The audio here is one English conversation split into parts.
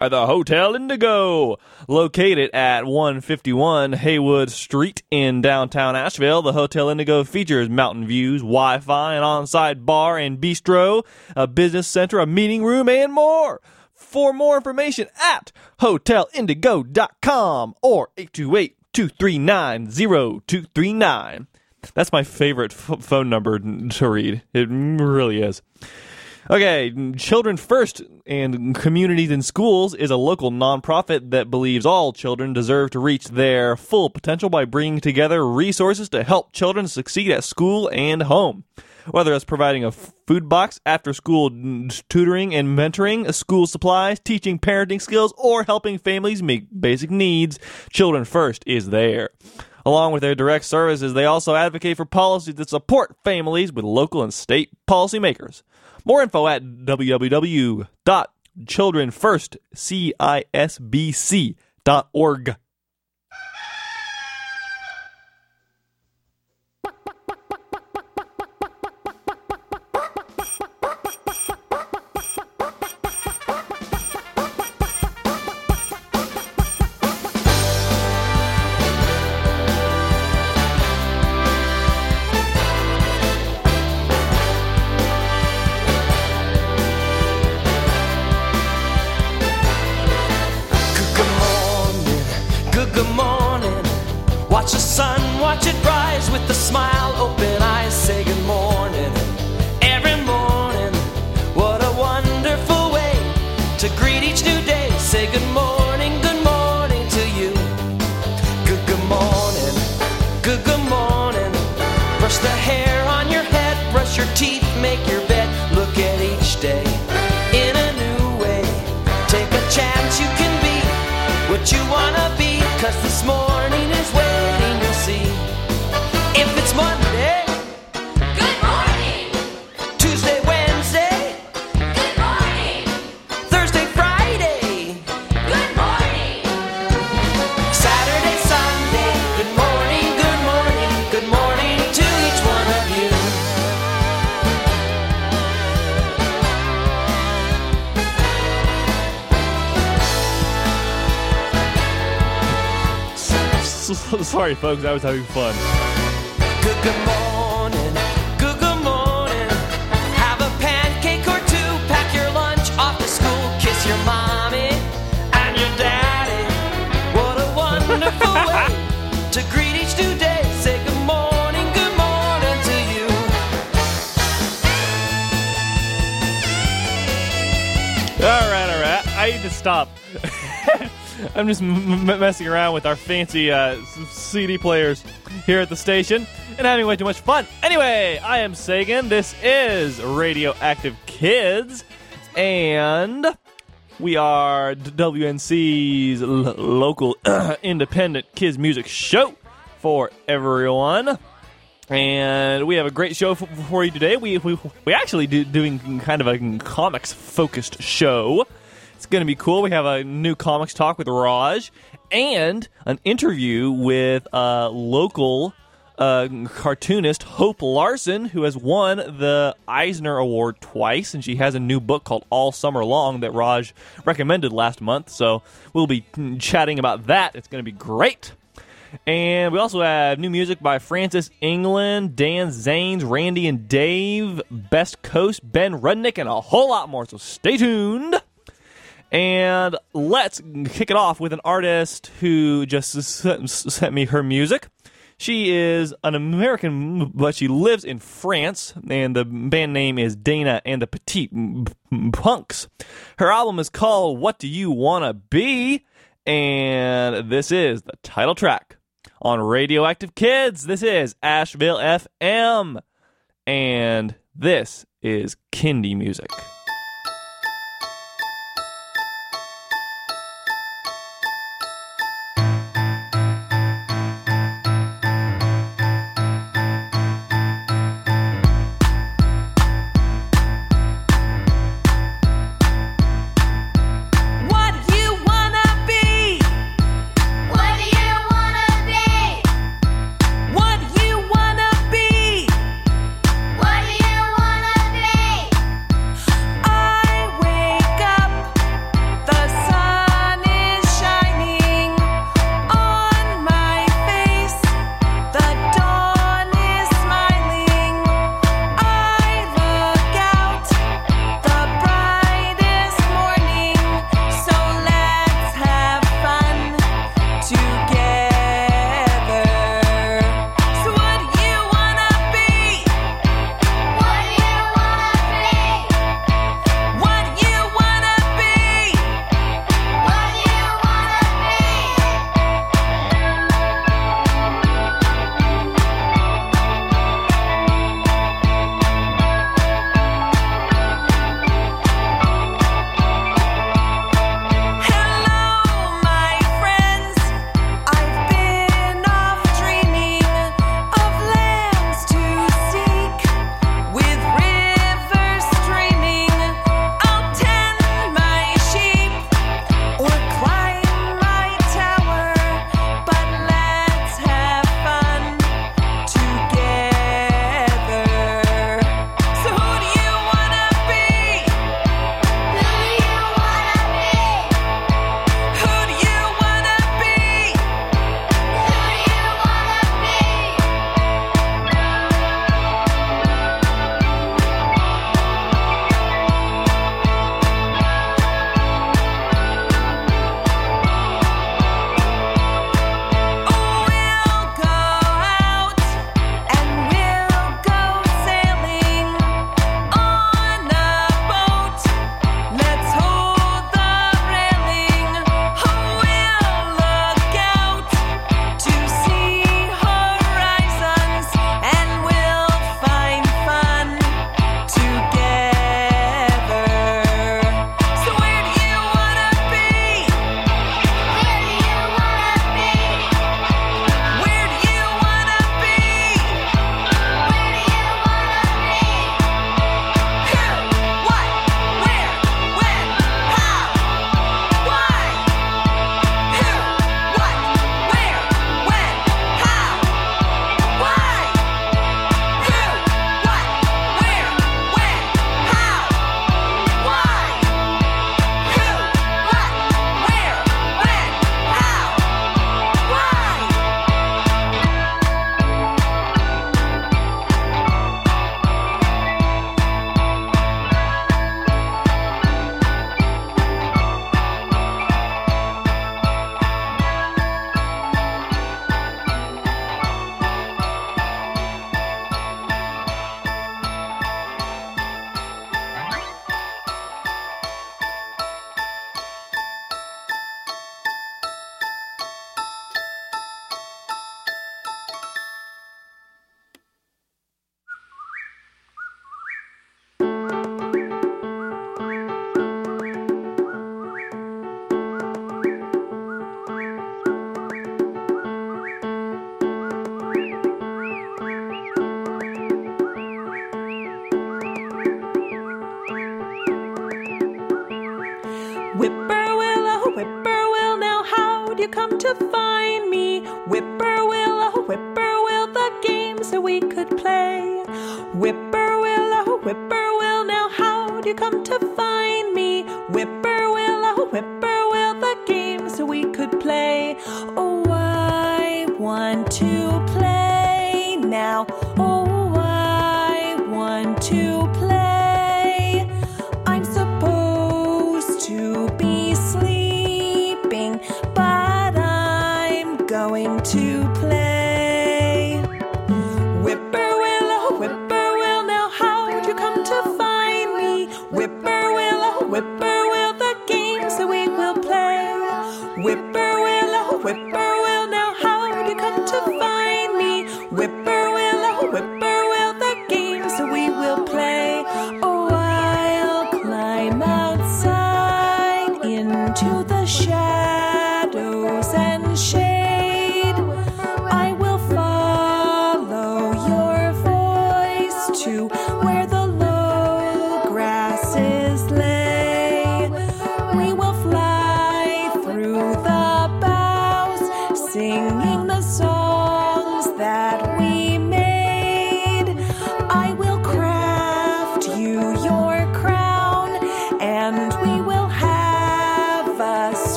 at the Hotel Indigo. Located at 151 Haywood Street in downtown Asheville, the Hotel Indigo features mountain views, Wi Fi, an on site bar and bistro, a business center, a meeting room, and more. For more information at hotelindigo.com or 828 239 0239. That's my favorite f- phone number to read. It really is. Okay, Children First and Communities in Schools is a local nonprofit that believes all children deserve to reach their full potential by bringing together resources to help children succeed at school and home. Whether it's providing a food box, after school tutoring and mentoring, school supplies, teaching parenting skills, or helping families meet basic needs, Children First is there. Along with their direct services, they also advocate for policies that support families with local and state policymakers. More info at www.childrenfirstcisbc.org. folks, I was having fun. Good, good morning. Good, good morning. Have a pancake or two. Pack your lunch off to school. Kiss your mommy and your daddy. What a wonderful way to greet each new day. Say good morning, good morning to you. All right, all right. I need to stop. I'm just m- messing around with our fancy uh, CD players here at the station and having way too much fun. Anyway, I am Sagan. This is Radioactive Kids, and we are WNC's local independent kids music show for everyone. And we have a great show f- for you today. We we, we actually do doing kind of a comics focused show. It's going to be cool. We have a new comics talk with Raj and an interview with uh, local uh, cartoonist Hope Larson, who has won the Eisner Award twice, and she has a new book called All Summer Long that Raj recommended last month. So we'll be chatting about that. It's going to be great. And we also have new music by Frances England, Dan Zanes, Randy and Dave, Best Coast, Ben Rudnick, and a whole lot more. So stay tuned. And let's kick it off with an artist who just sent me her music. She is an American, but she lives in France, and the band name is Dana and the Petit Punks. Her album is called What Do You Wanna Be? And this is the title track on Radioactive Kids. This is Asheville FM, and this is Kindie music.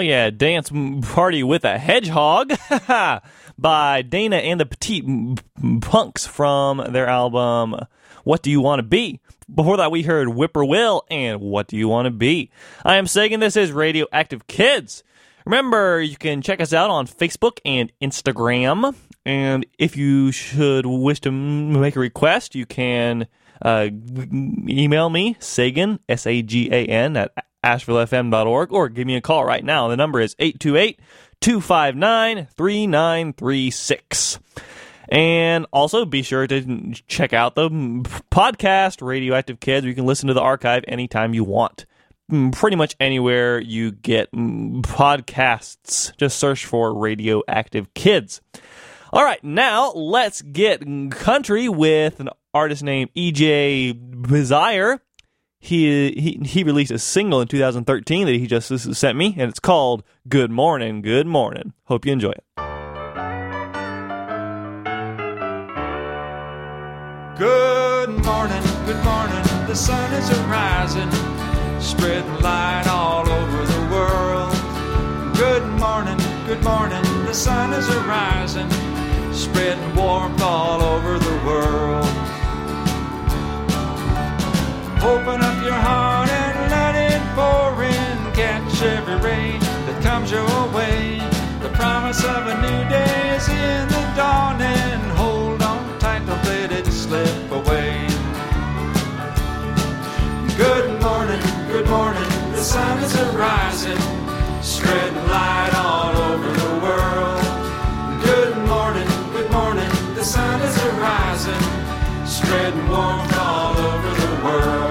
Oh yeah, Dance Party with a Hedgehog by Dana and the Petit Punks from their album What Do You Want to Be? Before that, we heard Whippoorwill and What Do You Want to Be? I am Sagan. This is Radioactive Kids. Remember, you can check us out on Facebook and Instagram. And if you should wish to make a request, you can uh, email me, Sagan, S A G A N, at ashevillefm.org, or give me a call right now. The number is 828 259 3936. And also be sure to check out the podcast, Radioactive Kids, where you can listen to the archive anytime you want. Mm, Pretty much anywhere you get mm, podcasts. Just search for Radioactive Kids. All right, now let's get country with an artist named EJ Bisiar. He, he he released a single in 2013 that he just sent me, and it's called "Good Morning, Good Morning." Hope you enjoy it. Good morning, good morning. The sun is rising, spreading light all over the world. Good morning, good morning. The sun is rising, spreading warmth all over the world. Open up your heart and let it pour in. Catch every ray that comes your way. The promise of a new day is in the dawning. Hold on tight, don't let it slip away. Good morning, good morning. The sun is arising, spreading light all over the world. Good morning, good morning. The sun is rising, spreading warmth all over the world.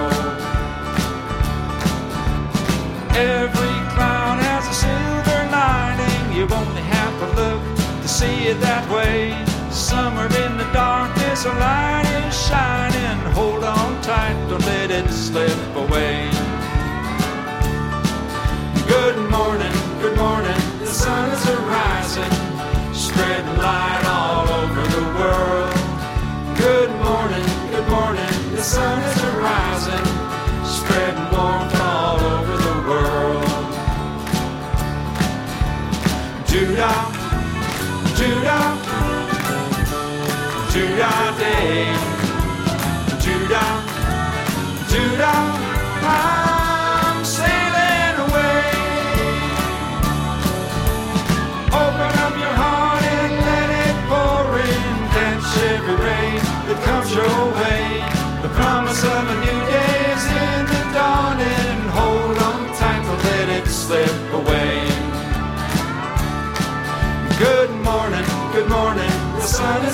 See it that way. Somewhere in the darkness, a light is shining. Hold on tight, don't let it slip away. Good morning, good morning. The sun is rising, spreading light all over the world. Good morning, good morning. The sun is Judah, Judah day. Judah, Judah, I'm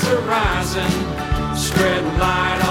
is rising, spreading light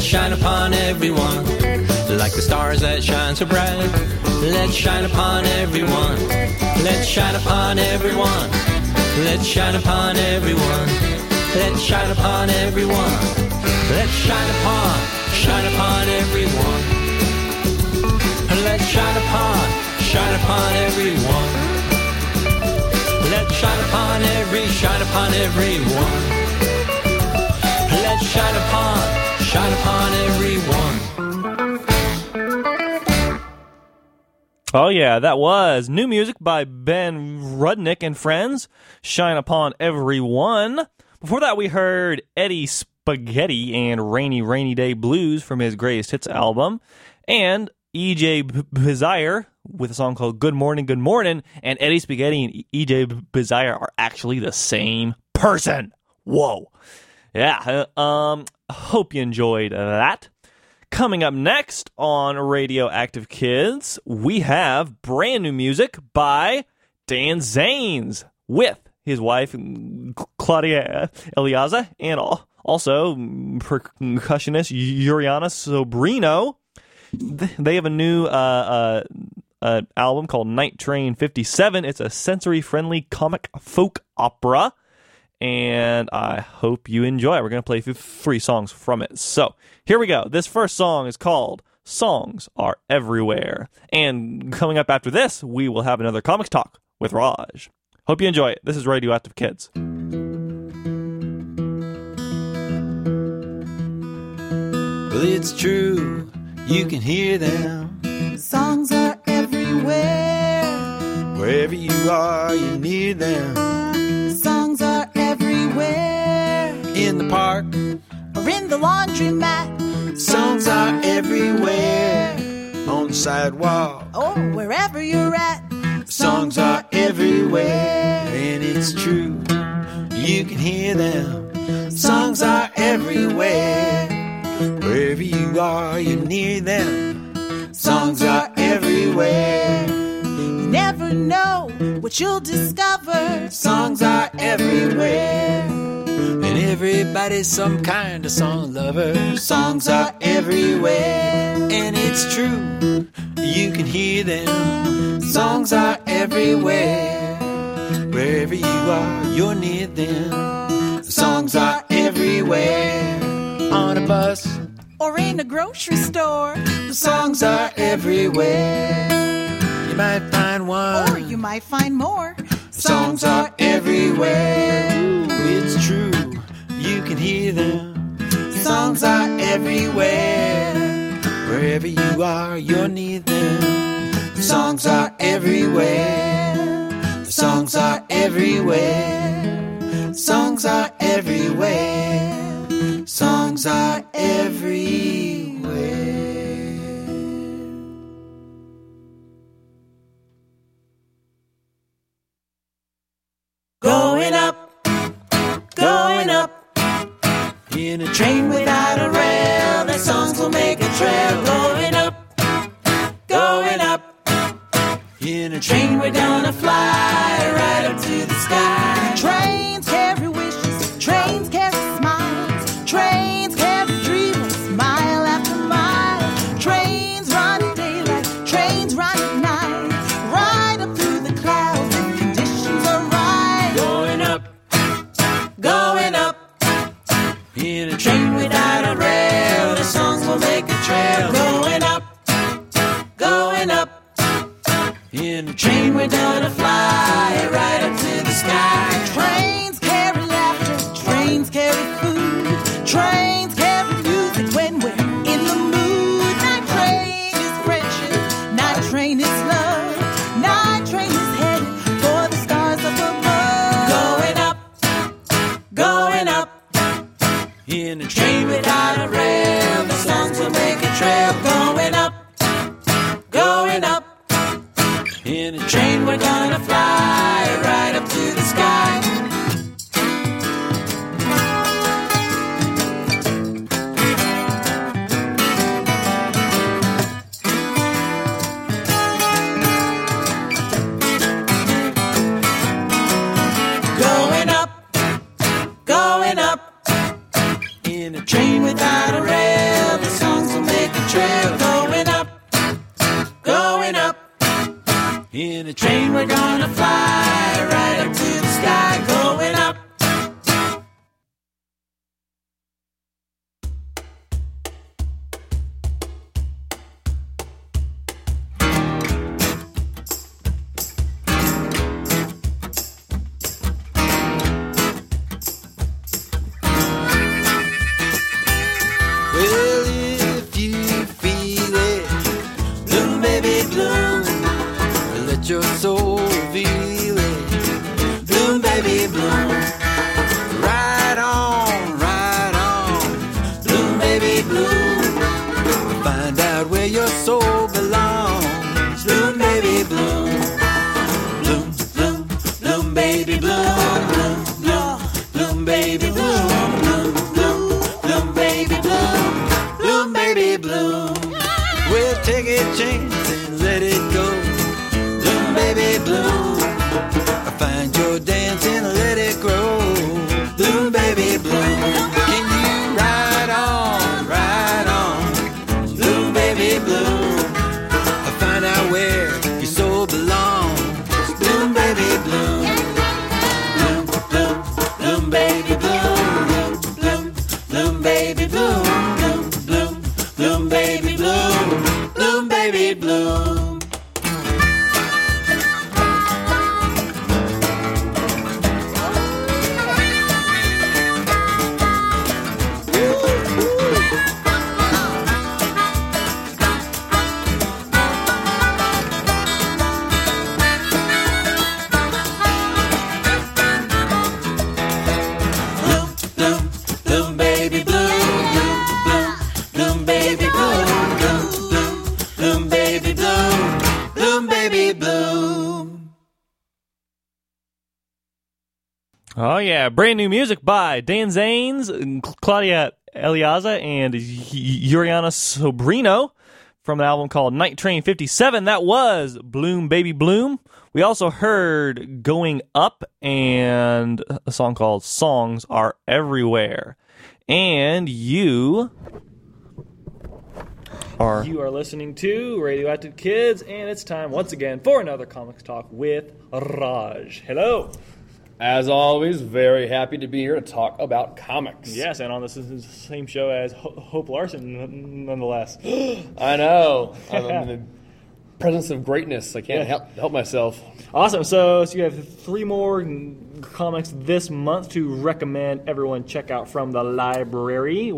let's shine upon everyone. Like the stars that shine so bright, let's shine upon everyone. Let's shine upon everyone. Let's shine upon everyone. Let's shine upon everyone. Let's shine upon, shine upon everyone. Let's shine upon, shine upon everyone. Let's shine upon every, shine upon everyone. Let's shine upon, shine upon everyone. Oh, yeah, that was new music by Ben Rudnick and friends. Shine upon everyone. Before that, we heard Eddie Spaghetti and Rainy, Rainy Day Blues from his Greatest Hits album. And EJ B- Bisiar with a song called Good Morning, Good Morning. And Eddie Spaghetti and EJ Bisiar are actually the same person. Whoa. Yeah, uh, um, hope you enjoyed that. Coming up next on Radioactive Kids, we have brand new music by Dan Zanes with his wife Claudia Eliaza and also percussionist Yuriana Sobrino. They have a new uh, uh, uh, album called Night Train 57. It's a sensory friendly comic folk opera and I hope you enjoy it. We're going to play three songs from it. So here we go. This first song is called Songs Are Everywhere. And coming up after this, we will have another comics talk with Raj. Hope you enjoy it. This is Radioactive Kids. Well, it's true, you can hear them. Songs are everywhere. Wherever you are, you're near them. Songs are everywhere. In the park, Or in the laundromat. songs are everywhere. On the sidewalk, Or wherever you're at. songs are everywhere. And it's true, you can hear them. Songs are everywhere. Wherever you are, you're near them. Songs are everywhere. Never know what you'll discover. Songs are everywhere. And Everybody's some kind of song lover. Songs are everywhere, and it's true. You can hear them. Songs are everywhere. Wherever you are, you're near them. Songs are everywhere. On a bus, Or in a grocery store. the songs are everywhere. You might find one. Or you might find more. Songs are everywhere. It's true. You can hear them. Songs are everywhere. Wherever you are, you're near them. Songs are everywhere. Songs are everywhere. Songs are everywhere. Songs are everywhere. A train we're gonna fly Bloom, bloom, baby, bloom, bloom, bloom, bloom, baby, bloom, bloom, bloom, bloom, baby, bloom, bloom, baby, bloom. Oh yeah, brand new music by Dan Zanes, Claudia Eliaza, and Yuriana Sobrino from an album called Night Train 57. That was Bloom Baby Bloom. We also heard Going Up and a song called Songs Are Everywhere. And you are. You are listening to Radioactive Kids, and it's time once again for another Comics Talk with Raj. Hello. As always, very happy to be here to talk about comics. Yes, and on this is the same show as Ho- Hope Larson, nonetheless. I know. I'm in the presence of greatness. I can't Yeah. help, help myself. Awesome. So, so you have three more comics this month to recommend everyone check out from the library.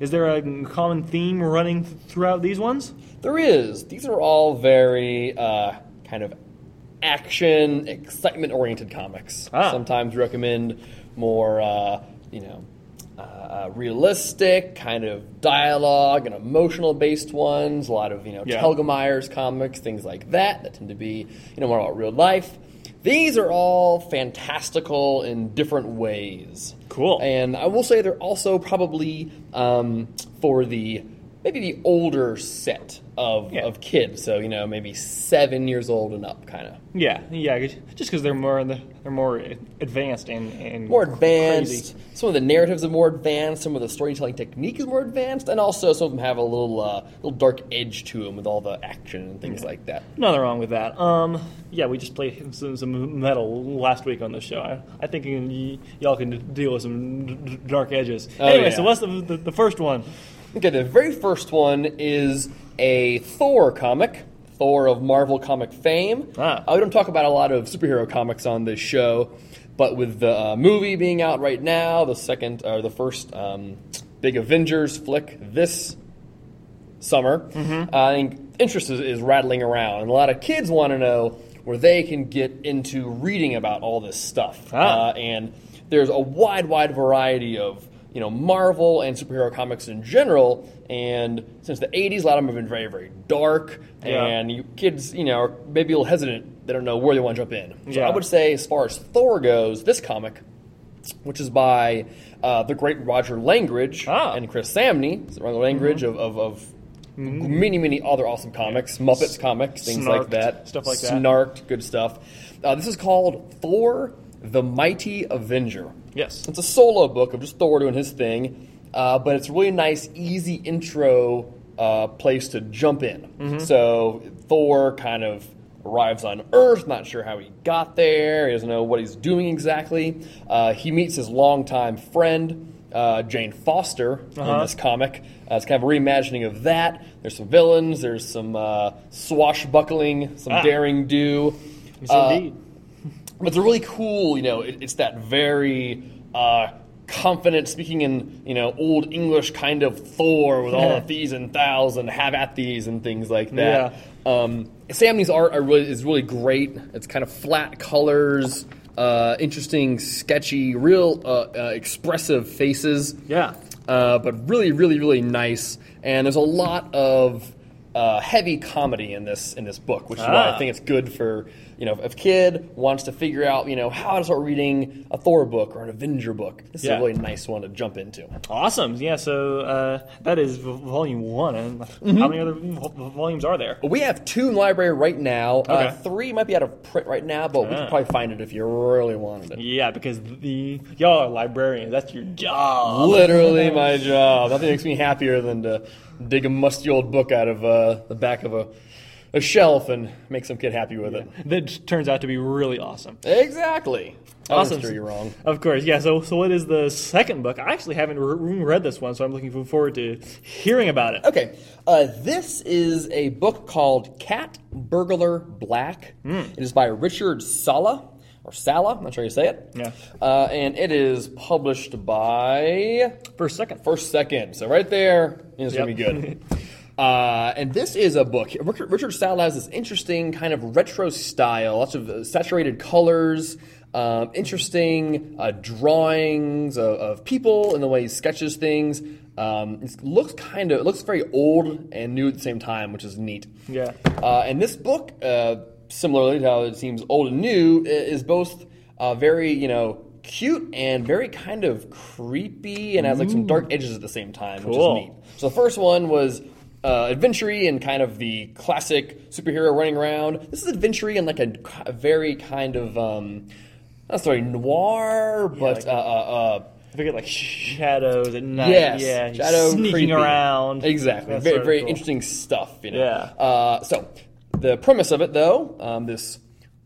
Is there a common theme running throughout these ones? There is. These are all very uh, kind of action, excitement oriented comics. Ah. Sometimes recommend more, uh, you know, uh, uh, realistic kind of dialogue and emotional based ones. A lot of you know Yeah. Telgemeier's comics, things like that that tend to be you know more about real life. These are all fantastical in different ways. Cool. And I will say they're also probably um, for the maybe the older set of, Yeah. of kids. So you know maybe seven years old and up, kind of. Yeah, yeah. Just because they're more in the, they're more advanced and, and more advanced. crazy. Some of the narratives are more advanced. Some of the storytelling technique is more advanced, and also some of them have a little uh, little dark edge to them with all the action and things like that. Nothing wrong with that. Um, yeah, we just played some, some metal last week on the show. I, I think you, y- y'all can deal with some d- d- dark edges. Oh, anyway, yeah. so what's the, the, the first one? Okay, the very first one is a Thor comic. Thor of Marvel comic fame. Ah. Uh, we don't talk about a lot of superhero comics on this show, but with the uh, movie being out right now, the second or the first um, big Avengers flick this summer, Mm-hmm. I think interest is, is rattling around, and a lot of kids want to know where they can get into reading about all this stuff. Ah. Uh, and there's a wide, wide variety of you know Marvel and superhero comics in general. And since the '80s, a lot of them have been very, very dark, Yeah. and you, kids, you know, are maybe a little hesitant. They don't know where they want to jump in. So Yeah. I would say, as far as Thor goes, this comic which is by uh, the great Roger Langridge Ah. and Chris Samney. So Roger Langridge of, of, of many, many other awesome comics, Muppets comics, things like that. stuff like that. Snarked, good stuff. Uh, this is called Thor the Mighty Avenger. Yes. It's a solo book of just Thor doing his thing, uh, but it's a really nice, easy intro uh, place to jump in. Mm-hmm. So Thor kind of arrives on Earth, not sure how he got there, he doesn't know what he's doing exactly. Uh, he meets his longtime friend. Uh, Jane Foster in Uh-huh. this comic. Uh, it's kind of a reimagining of that. There's some villains. There's some uh, swashbuckling, some Ah. daring do. Yes, Uh, indeed. But it's a really cool, you know, it, it's that very uh, confident, speaking in, you know, old English kind of Thor with all the these and thous and have at these and things like that. Um, Samney's art are really, is really great. It's kind of flat colors, uh, interesting, sketchy, real uh, uh, expressive faces Yeah. uh, but really, really, really nice. And there's a lot of uh, heavy comedy in this in this book, which is why Ah. I think it's good for you know if a kid wants to figure out you know how to start reading a Thor book or an Avenger book. This is a really nice one to jump into. Awesome. Yeah. So uh, that is volume one. And Mm-hmm. how many other volumes are there? We have two in the library right now. Uh, Okay. three might be out of print right now, but we Ah. could probably find it if you really wanted it. Yeah, because the y'all are librarians. That's your job. Literally my job. Nothing makes me happier than to dig a musty old book out of uh, the back of a, a shelf and make some kid happy with it. That turns out to be really awesome. Exactly. I Awesome. sure you're wrong. Of course, yeah. So, so what is the second book? I actually haven't re- read this one, so I'm looking forward to hearing about it. Okay, uh, this is a book called Cat Burglar Black. Hmm. It is by Richard Sala or Sala. I'm not sure how you say it. Yeah. Uh, and it is published by First, second. First Second. So right there is going to be good. Uh, and this is a book. Richard, Richard Sala has this interesting kind of retro style, lots of saturated colors, um, interesting uh, drawings of, of people and the way he sketches things. Um, it looks kind of it looks very old and new at the same time, which is neat. Yeah. Uh, and this book, uh, similarly to how it seems old and new, is both uh, very you know cute and very kind of creepy, and has like some dark edges at the same time, which Cool. is neat. So the first one was uh, adventure and kind of the classic superhero running around. This is adventure and like a, a very kind of um, not sorry noir, but like- uh, uh, uh, I forget like shadows at night. Yes, yeah, shadow sneaking creepy. around. Exactly, That's very very cool. interesting stuff. You know? Yeah. Uh, so the premise of it, though, um, this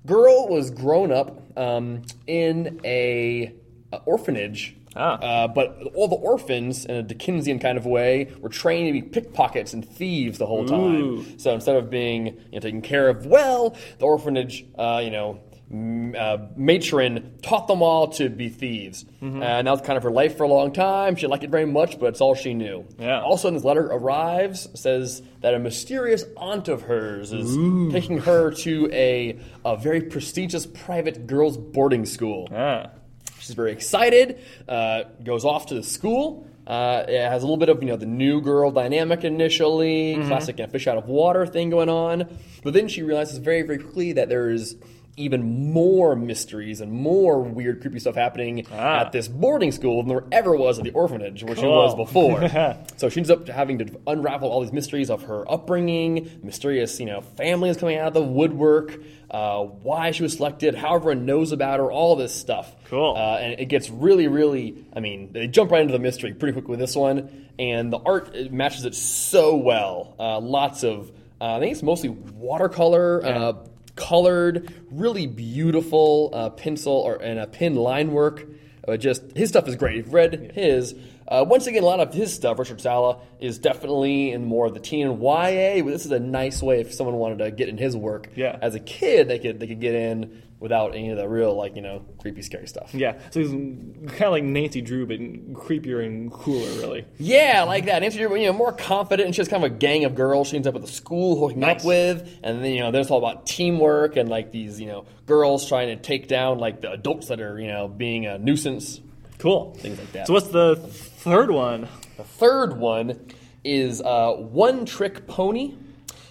girl was grown up um, in a, a orphanage. Ah. Uh, but all the orphans, in a Dickensian kind of way, were trained to be pickpockets and thieves the whole Ooh. time. So instead of being you know, taken care of well, the orphanage, uh, you know, uh, matron taught them all to be thieves. Mm-hmm. Uh, and that was kind of her life for a long time. She didn't it very much, but it's all she knew. Yeah. sudden, this letter arrives, says that a mysterious aunt of hers is taking her to a, a very prestigious private girls' boarding school. Ah. She's very excited. Uh, goes off to the school. Uh, it has a little bit of you know the new girl dynamic initially, classic you know, fish out of water thing going on. But then she realizes very very quickly that there is even more mysteries and more weird creepy stuff happening Ah. at this boarding school than there ever was at the orphanage, where she Cool. was before. so she ends up having to unravel all these mysteries of her upbringing, mysterious you know families coming out of the woodwork, uh, why she was selected, how everyone knows about her, all this stuff. Cool. Uh, and it gets really, really. I mean, they jump right into the mystery pretty quick with this one, and the art it matches it so well. Uh, lots of, uh, I think it's mostly watercolor, uh, colored, really beautiful uh, pencil or and a pen line work. Uh, just his stuff is great. You've read his. Uh, once again, a lot of his stuff, Richard Sala, is definitely in more of the teen and YA. But this is a nice way if someone wanted to get in his work. Yeah. As a kid, they could they could get in without any of the real like you know creepy scary stuff. Yeah, so he's kind of like Nancy Drew, but creepier and cooler, really. Yeah, like that. Nancy Drew, you know, more confident, and she has kind of a gang of girls she ends up at the school hooking Nice. up with, and then you know, there's all about teamwork and like these you know girls trying to take down like the adults that are you know being a nuisance. Cool. Things like that. So what's the third one? The third one is uh, One Trick Pony.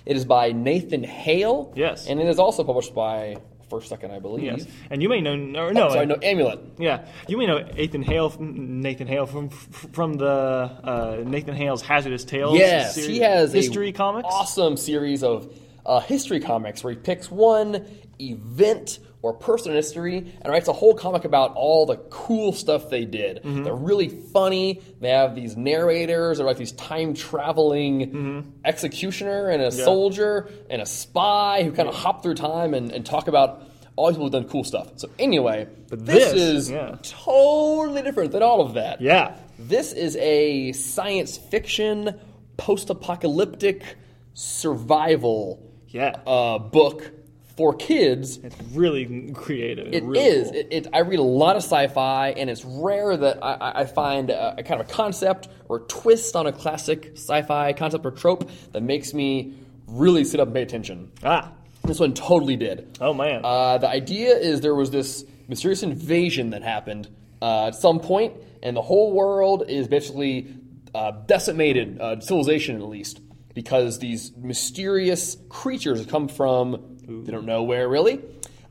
It is by Nathan Hale. Yes. and it is also published by First Second, I believe. Yes, and you may know. Or no, Oh, sorry, no, Amulet. Yeah, you may know Nathan Hale, Nathan Hale from from the uh, Nathan Hale's Hazardous Tales. Yes, series- he has history comics. awesome series of uh, history comics where he picks one event or person in history and writes a whole comic about all the cool stuff they did. Mm-hmm. They're really funny. They have these narrators, or like these time traveling Mm-hmm. executioner and a soldier and a spy who kind of hop through time and, and talk about all these people who've done cool stuff. So anyway, But this, this, is yeah. totally different than all of that. Yeah, This is a science fiction, post apocalyptic survival yeah, uh, book for kids. it's really creative. It really is. cool. It, it, I read a lot of sci-fi, and it's rare that I- I, find a, a kind of a concept or a twist on a classic sci-fi concept or trope that makes me really sit up and pay attention. ah, This one totally did. oh man, Uh, the idea is there was this mysterious invasion that happened uh, at some point, and the whole world is basically uh, decimated, uh, civilization at least, because these mysterious creatures come from they don't know where really.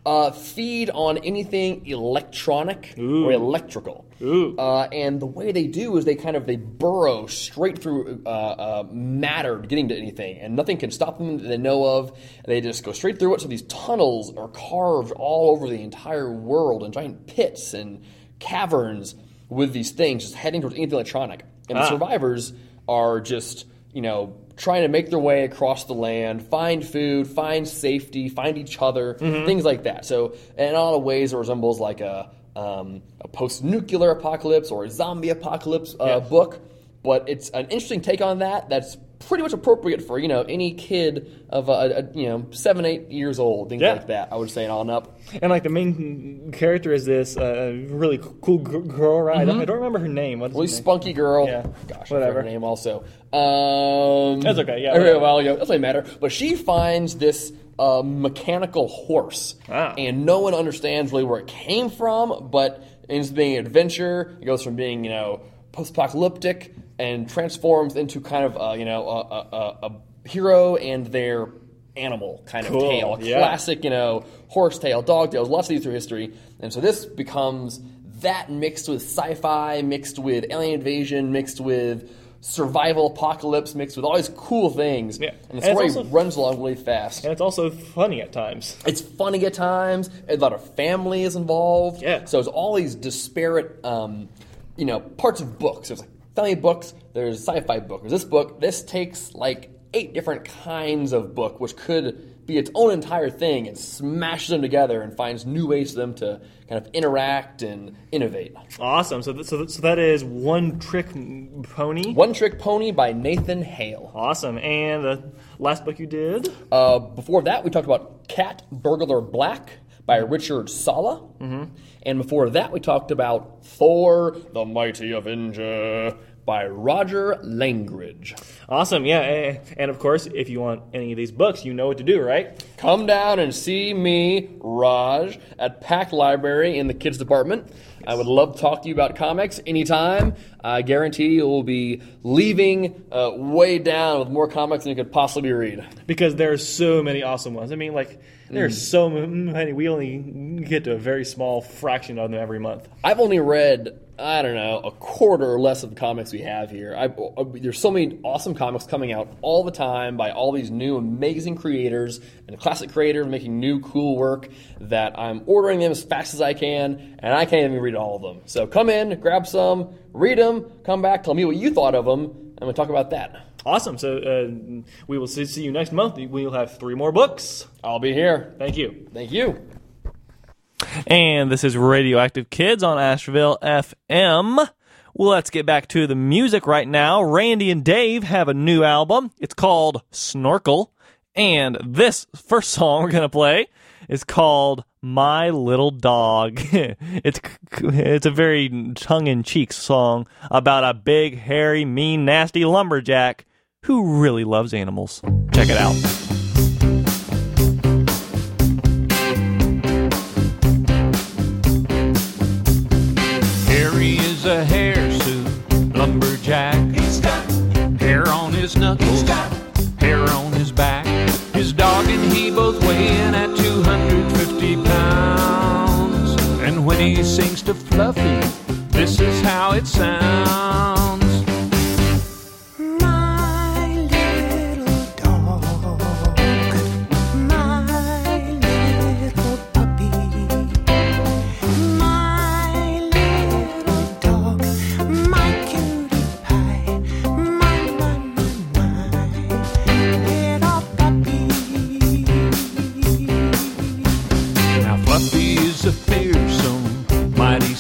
Uh, feed on anything electronic or electrical. Ooh. Uh, and the way they do is they kind of they burrow straight through uh, uh, matter getting to anything, and nothing can stop them that they know of. They just go straight through it. So these tunnels are carved all over the entire world, and giant pits and caverns with these things just heading towards anything electronic. And the Ah. survivors are just you know trying to make their way across the land, find food, find safety, find each other, things like that. So in a lot of ways, it resembles like a um, a post-nuclear apocalypse or a zombie apocalypse uh, Yeah. book. But it's an interesting take on that. That's pretty much appropriate for you know any kid of a, a you know seven eight years old, things Yeah. like that. I would say on up. and like the main character is this uh, really cool girl, right? I don't- I don't remember her name. What is Really spunky girl. Yeah, Gosh, I whatever. her name also. Um, That's okay, yeah, whatever. well, yeah, doesn't matter. But she finds this uh, mechanical horse, Ah. and no one understands really where it came from. But it ends up being an adventure. It goes from being you know post-apocalyptic and transforms into kind of uh, you know a, a, a, a hero and their animal kind Cool, of tale. A yeah. Classic, you know, horse tale, dog tales, lots of these through history. And so this becomes that mixed with sci-fi, mixed with alien invasion, mixed with survival apocalypse mixed with all these cool things. Yeah. And the And story also- runs along really fast. And it's also funny at times. It's funny at times. A lot of family is involved. Yeah. So there's all these disparate, um, you know, parts of books. There's like family books. There's sci-fi book. There's this book. This takes like eight different kinds of book, which could be its own entire thing, and smashes them together and finds new ways for them to kind of interact and innovate. Awesome. So, th- so, th- so that is One Trick Pony. One Trick Pony by Nathan Hale. Awesome. And the last book you did? Uh, before that, we talked about Cat Burglar Black by Richard Sala. Mm-hmm. And before that, we talked about Thor, the Mighty Avenger by Roger Langridge. Awesome. Yeah. And of course, if you want any of these books, you know what to do, right? Come down and see me, Raj, at Pack Library in the kids department. I would love to talk to you about comics anytime. I guarantee you will be leaving uh, way down with more comics than you could possibly read. Because there are so many awesome ones. I mean, like, there's so many. We only get to a very small fraction of them every month. I've only read, I don't know, a quarter or less of the comics we have here. I, uh, there's so many awesome comics coming out all the time by all these new amazing creators and classic creators making new cool work that I'm ordering them as fast as I can, and I can't even read all of them. So come in, grab some, read them, come back, tell me what you thought of them, and we'll talk about that. Awesome. So uh, we will see see you next month. We'll have three more books. I'll be here. Thank you. Thank you. And this is Radioactive Kids on Asheville FM. Well, let's get back to the music right now. Randy and Dave have a new album. It's called Snorkel. And this first song we're going to play is called My Little Dog. it's it's a very tongue-in-cheek song about a big, hairy, mean, nasty lumberjack who really loves animals. Check it out. Harry is a hirsute lumberjack. He's got hair on his knuckles, He's got hair on his back. His dog and he both weigh in at 250 pounds. And when he sings to Fluffy, this is how it sounds.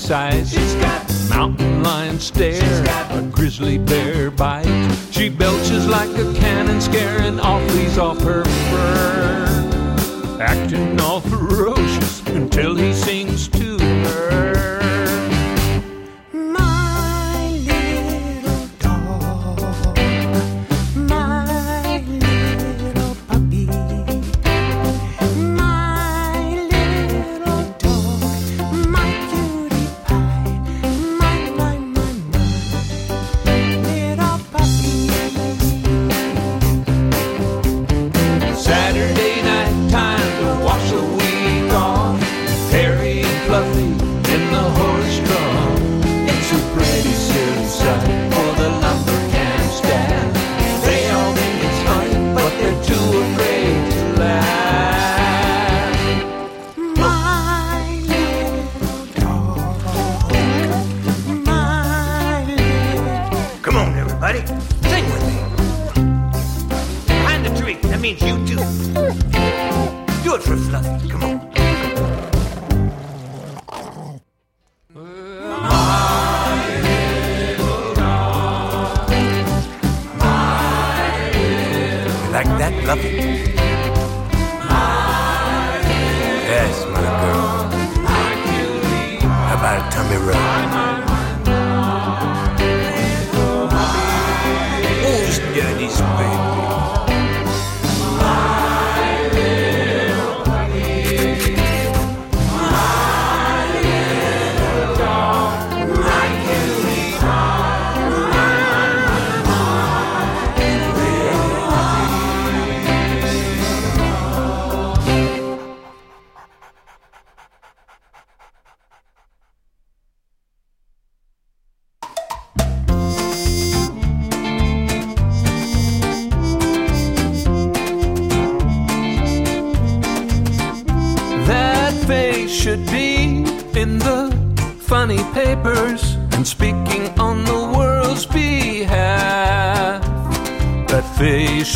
Size. She's got mountain lion stare, a grizzly bear bite. She belches like a cannon, scaring all fleas off her fur. Acting all ferocious until he sings means you too. Do it for Fluffy. Come on. Like that, Fluffy?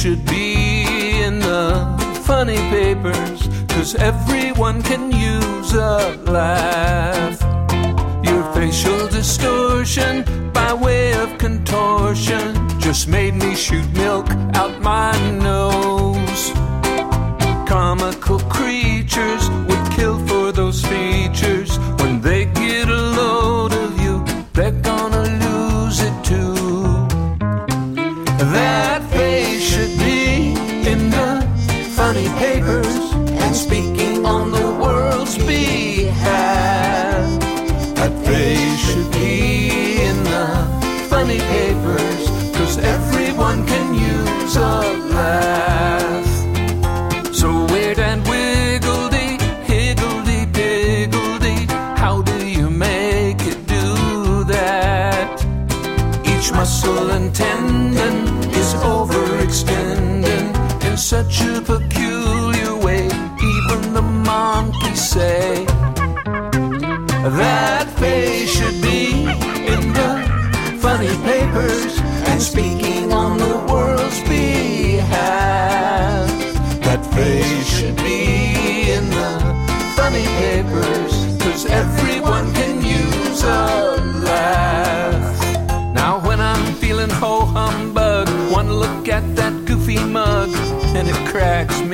should be in the funny papers, cause everyone can use a laugh. Your facial distortion by way of contortion just made me shoot milk out my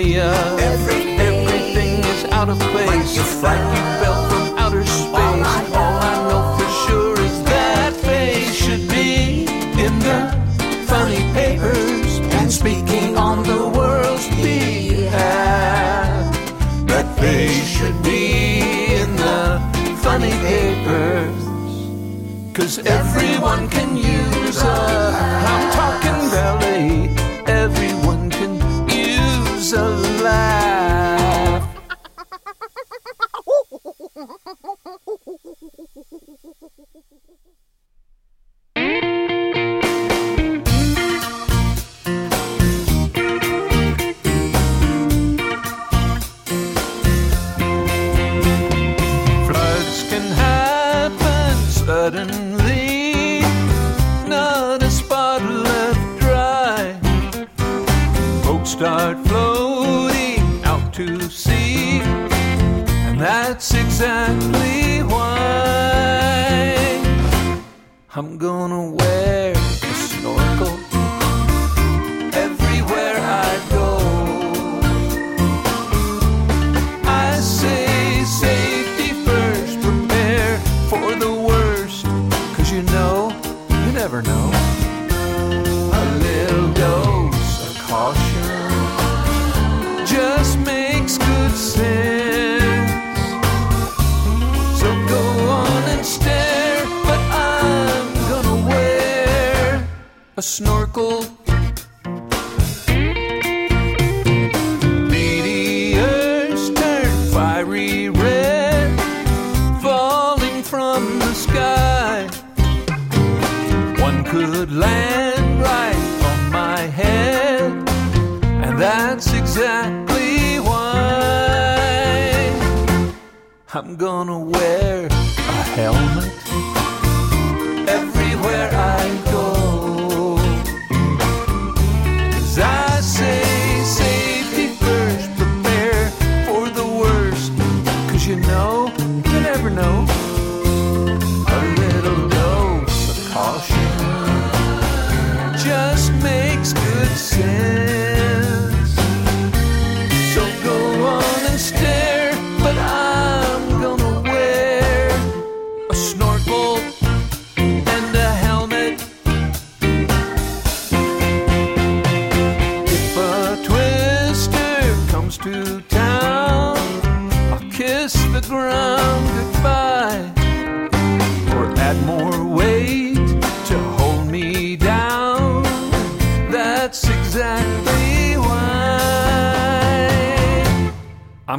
Australia. Everything, is out of place, like you fell from outer space. All I know for sure is that face should be in the funny papers and speaking on the world's behalf. That they should be in the funny papers, cause everyone can use. exactly why I'm gonna wear a helmet.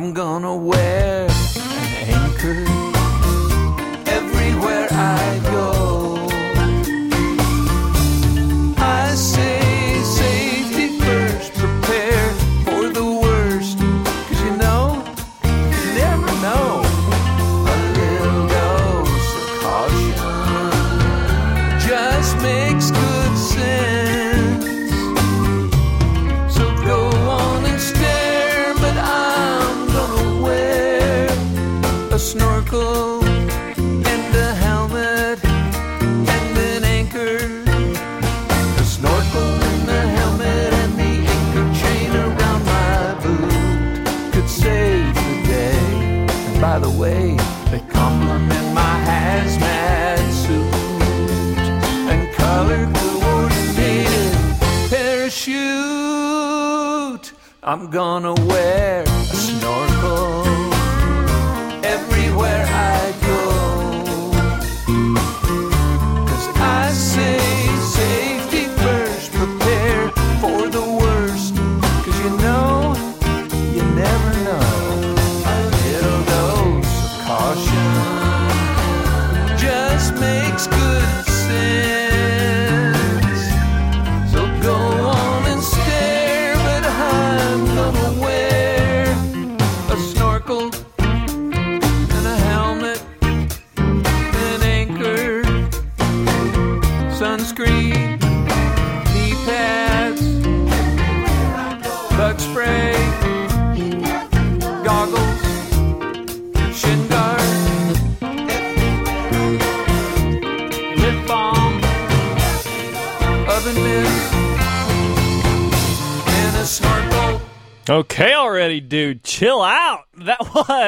I'm gonna wear I'm gonna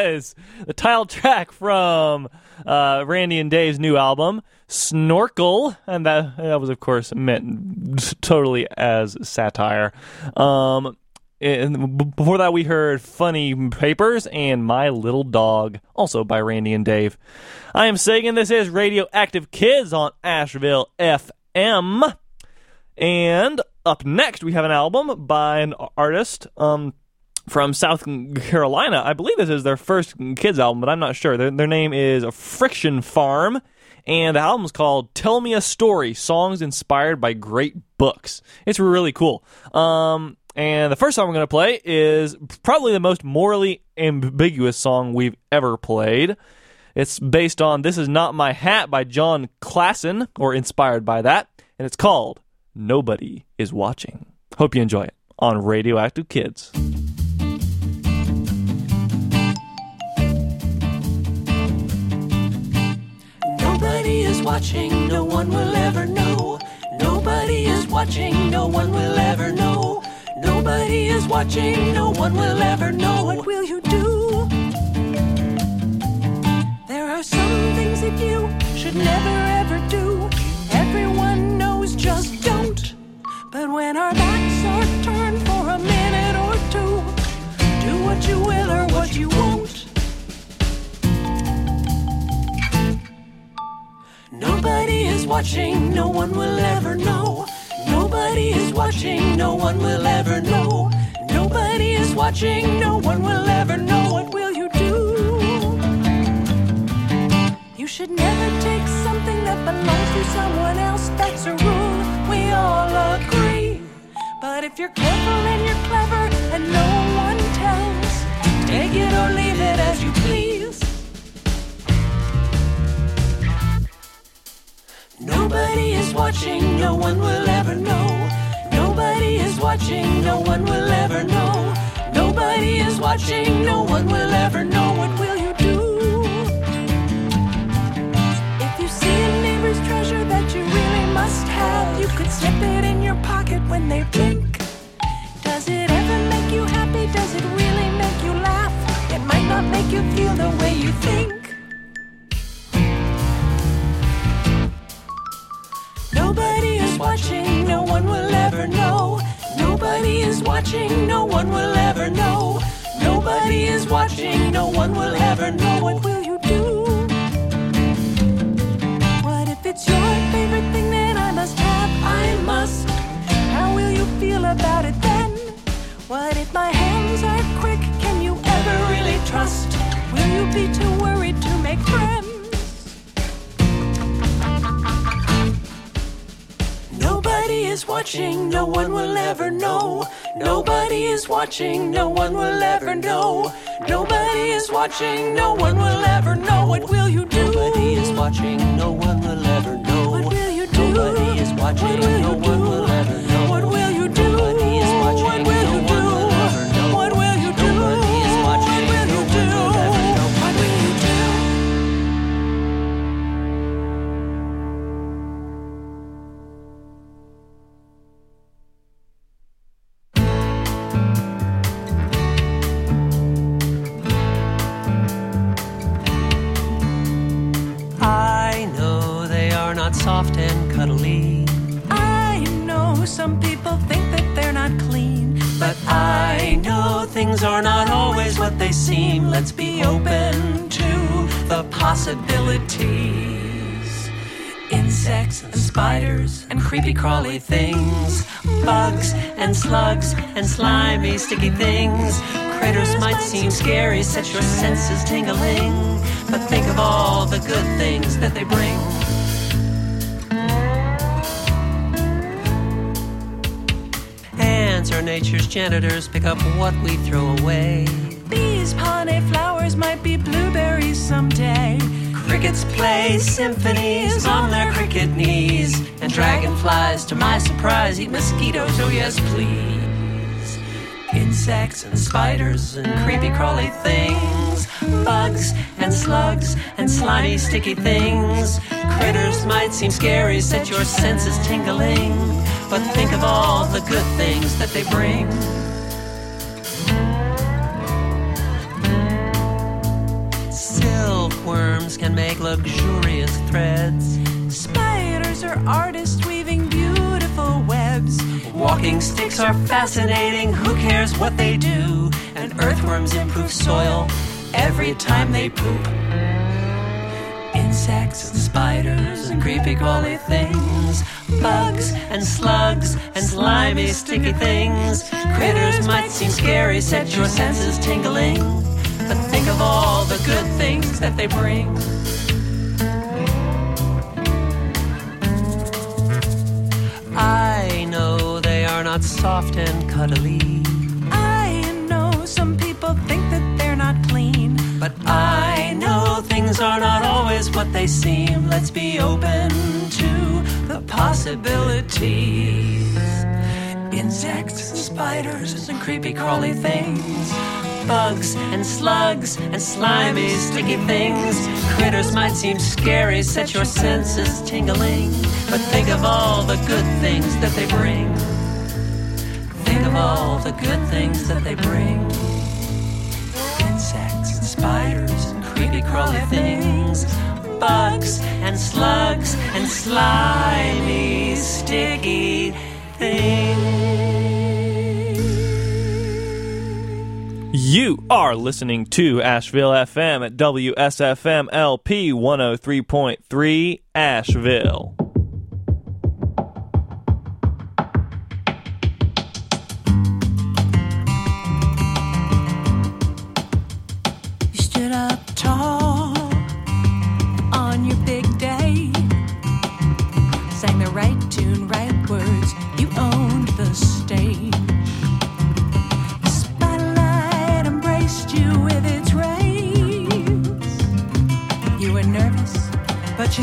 was the title track from uh, Randy and Dave's new album, Snorkel, and that that was, of course, meant totally as satire. Um, and before that, we heard "Funny Papers" and "My Little Dog," also by Randy and Dave. I am Sagan. This is Radioactive Kids on Asheville FM. And up next, we have an album by an artist um, from South Carolina. I believe this is their first kids album, but I'm not sure. Their, their name is Friction Farm, and the album's called "Tell Me a Story: Songs Inspired by Great Books." It's really cool. Um, and the first song we're going to play is probably the most morally ambiguous song we've ever played. It's based on This Is Not My Hat by Jon Klassen, or inspired by that, and it's called Nobody Is Watching. Hope you enjoy it on Radioactive Kids. Nobody is watching, no one will ever know. Nobody is watching, no one will ever know. Nobody is watching, no one will ever know. What will you do? There are some things that you should never ever do. Everyone knows, just don't. But when our backs are turned for a minute or two, do what you will or what you won't. Nobody is watching, no one will ever know. Nobody is watching, no one will ever know. Nobody is watching, no one will ever know. What will you do? You should never take something that belongs to someone else. That's a rule, we all agree. But if you're careful and you're clever and no one tells, take it or leave it as you please. Nobody is watching, no one will ever know. Nobody is watching, no one will ever know. Nobody is watching, no one will ever know. What will you do? If you see a neighbor's treasure that you really must have, you could slip it in your pocket when they blink. Does it ever make you happy? Does it really make you laugh? It might not make you feel the way you think. Nobody is watching, no one will ever know. Nobody is watching, no one will ever know. Nobody is watching, no one will ever know. What will you do? What if it's your favorite thing that I must have? I must. How will you feel about it then? What if my hands are quick? Can you ever really trust? Will you be too worried to make friends? Is watching, no one will ever know. Nobody is watching, no one will ever know. Nobody is watching, no one will ever know. What will you do? Nobody is watching, no one will ever know. What will you do? Nobody is watching. No one will ever know. Soft and cuddly, I know some people think that they're not clean, but I know things are not always what they seem. Let's be open to the possibilities. Insects and spiders and creepy crawly things, bugs and slugs and slimy sticky things. Critters might seem scary, set your senses tingling, but think of all the good things that they bring. Ants are nature's janitors, pick up what we throw away. These pane flowers might be blueberries someday. Crickets play symphonies on their cricket knees, and dragonflies, to my surprise, eat mosquitoes. Oh yes, please. Insects and spiders and creepy crawly things, bugs and slugs and slimy sticky things. Critters might seem scary, set your senses tingling, but think of all the good things that they bring. Silkworms can make luxurious threads. Spiders are artists weaving beautiful webs. Walking sticks are fascinating, who cares what they do? And earthworms improve soil every time they poop. Insects and spiders and creepy crawly things, bugs and slugs and slimy sticky things. Critters might seem scary, set your senses tingling, but think of all the good things that they bring. I know they are not soft and cuddly, I know some people think that they're not clean. but I things are not always what they seem. Let's be open to the possibilities. Insects spiders and creepy crawly things. Bugs and slugs and slimy sticky things. Critters might seem scary, set your senses tingling. But think of all the good things that they bring. Think of all the good things that they bring. Insects and spiders creepy crawly things. Bugs and slugs and slimy sticky things. You are listening to Asheville FM at WSFM LP 103.3 Asheville.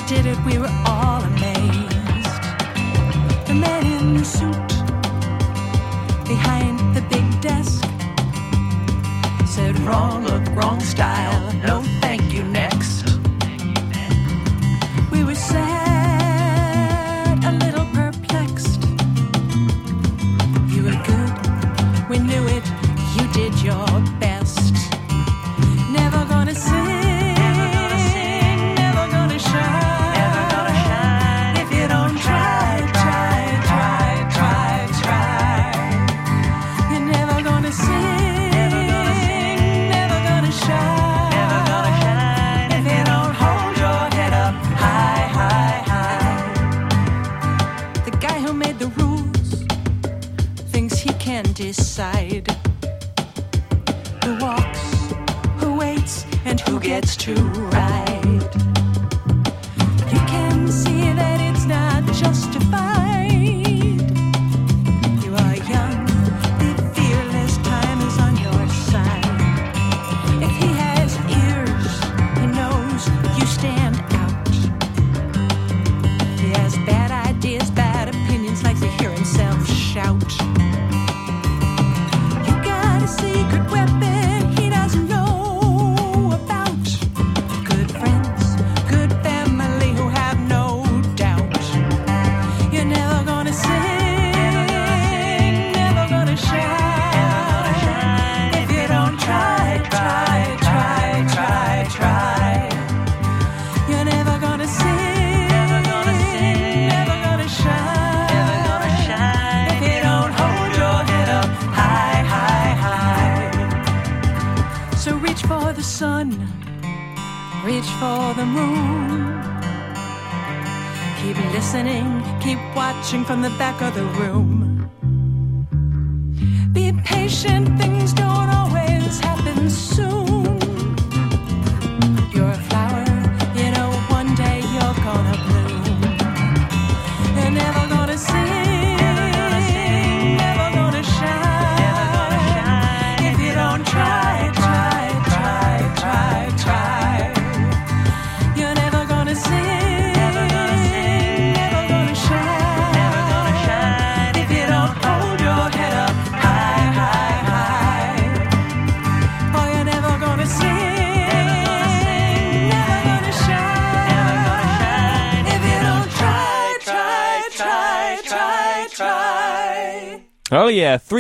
Did it. We were all amazed. The man in the suit behind the big desk said wrong look, wrong style. No, thank you. Next. We were sad, a little perplexed. You were good, we knew it. You did your can decide who walks, who waits, and who gets to ride.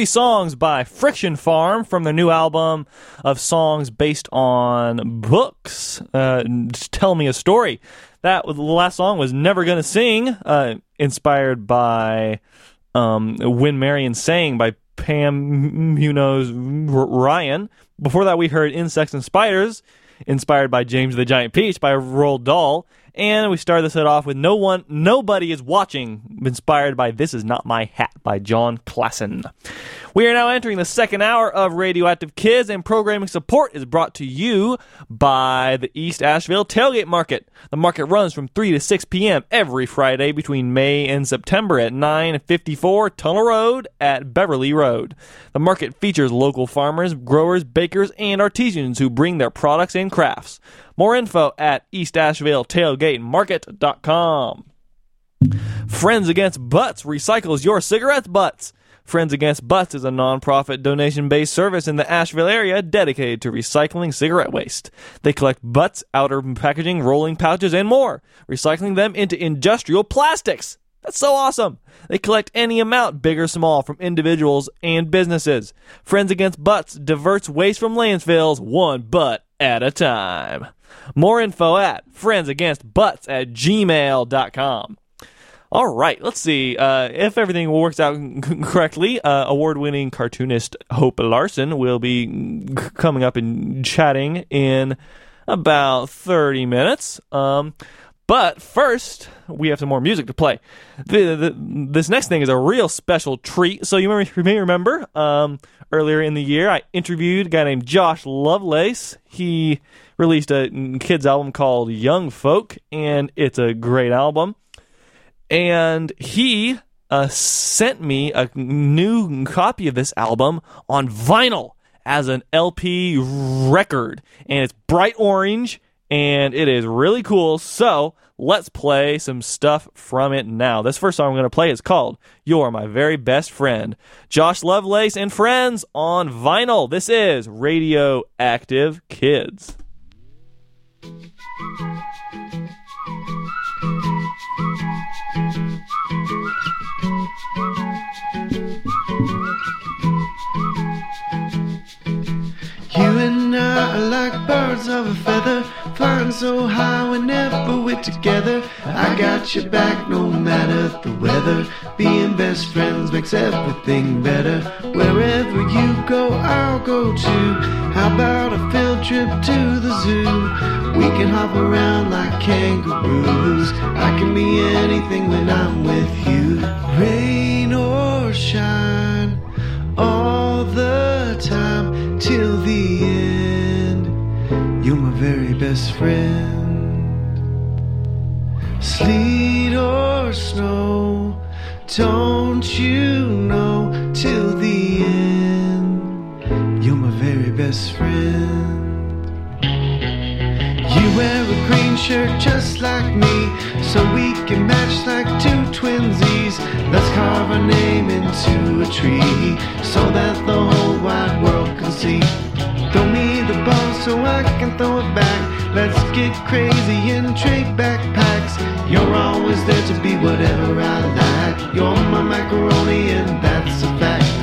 Songs by Friction Farm from their new album of songs based on books. Uh, Tell me a story. That the last song was "Never Gonna Sing," uh, inspired by um, "When Marian Sang" by Pam Munoz Ryan. Before that, we heard "Insects and Spiders," inspired by James the Giant Peach by Roald Dahl. And we started this set off with No One, Nobody is Watching, inspired by This Is Not My Hat by Jon Klassen. We are now entering the second hour of Radioactive Kids, and programming support is brought to you by the East Asheville Tailgate Market. The market runs from 3 to 6 p.m. every Friday between May and September at 954 Tunnel Road at Beverly Road. The market features local farmers, growers, bakers, and artisans who bring their products and crafts. More info at eastashletailgatemarket.com. Friends Against Butts recycles your cigarette butts. Friends Against Butts is a nonprofit donation based service in the Asheville area dedicated to recycling cigarette waste. They collect butts, outer packaging, rolling pouches, and more, recycling them into industrial plastics. That's so awesome. They collect any amount, big or small, from individuals and businesses. Friends Against Butts diverts waste from landfills one butt at a time. More info at friendsagainstbutts at gmail.com. All right, let's see. Uh, if everything works out correctly, uh, award winning cartoonist Hope Larson will be coming up and chatting in about 30 minutes. Um, but first, we have some more music to play. The, the, this next thing is a real special treat. So you, remember, you may remember um, earlier in the year, I interviewed a guy named Josh Lovelace. He released a kids album called Young Folk, and it's a great album and he uh, sent me a new copy of this album on vinyl as an LP record, and it's bright orange and it is really cool. So let's play some stuff from it now. This first song I'm going to play is called "You're My Very Best Friend." Josh Lovelace and friends on vinyl. This is Radioactive Kids. Birds of a feather, flying so high whenever we're together. I got your back no matter the weather. Being best friends makes everything better. Wherever you go, I'll go too. How about a field trip to the zoo? We can hop around like kangaroos. I can be anything when I'm with you. Rain or shine all the time till the end. You're my very best friend. Sleet or snow, don't you know till the end. You're my very best friend. Wear a green shirt just like me, so we can match like two twinsies. Let's carve our name into a tree, so that the whole wide world can see. Throw me the ball so I can throw it back. Let's get crazy and trade backpacks. You're always there to be whatever I like. You're my macaroni, and that's a fact.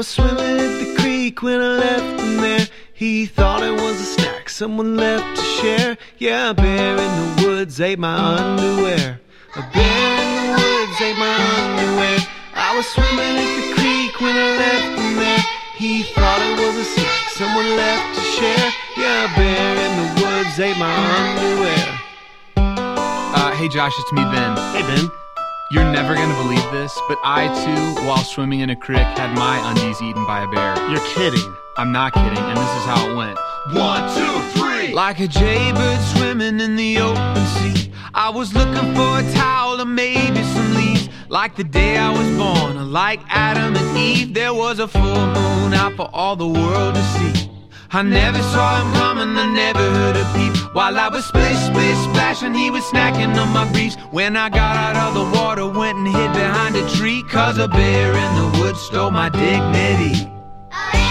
Was swimming at the creek when I left him there. He thought it was a snack someone left to share. Yeah, a bear in the woods ate my underwear. A bear in the woods ate my underwear. I was swimming at the creek when I left him there. He thought it was a snack someone left to share. Yeah, a bear in the woods ate my underwear. Uh, hey Josh, it's me, Ben. Hey, Ben. You're never gonna believe this, but I too, while swimming in a creek, had my undies eaten by a bear. You're kidding. I'm not kidding, and this is how it went. One, two, three. Like a jaybird swimming in the open sea. I was looking for a towel or maybe some leaves. Like the day I was born, or like Adam and Eve, there was a full moon out for all the world to see. I never saw him coming, I never heard a peep. While I was splish, splish, splash, and he was snacking on my briefs. When I got out of the water, went and hid behind a tree. Cause a bear in the woods stole my dignity. Oh, a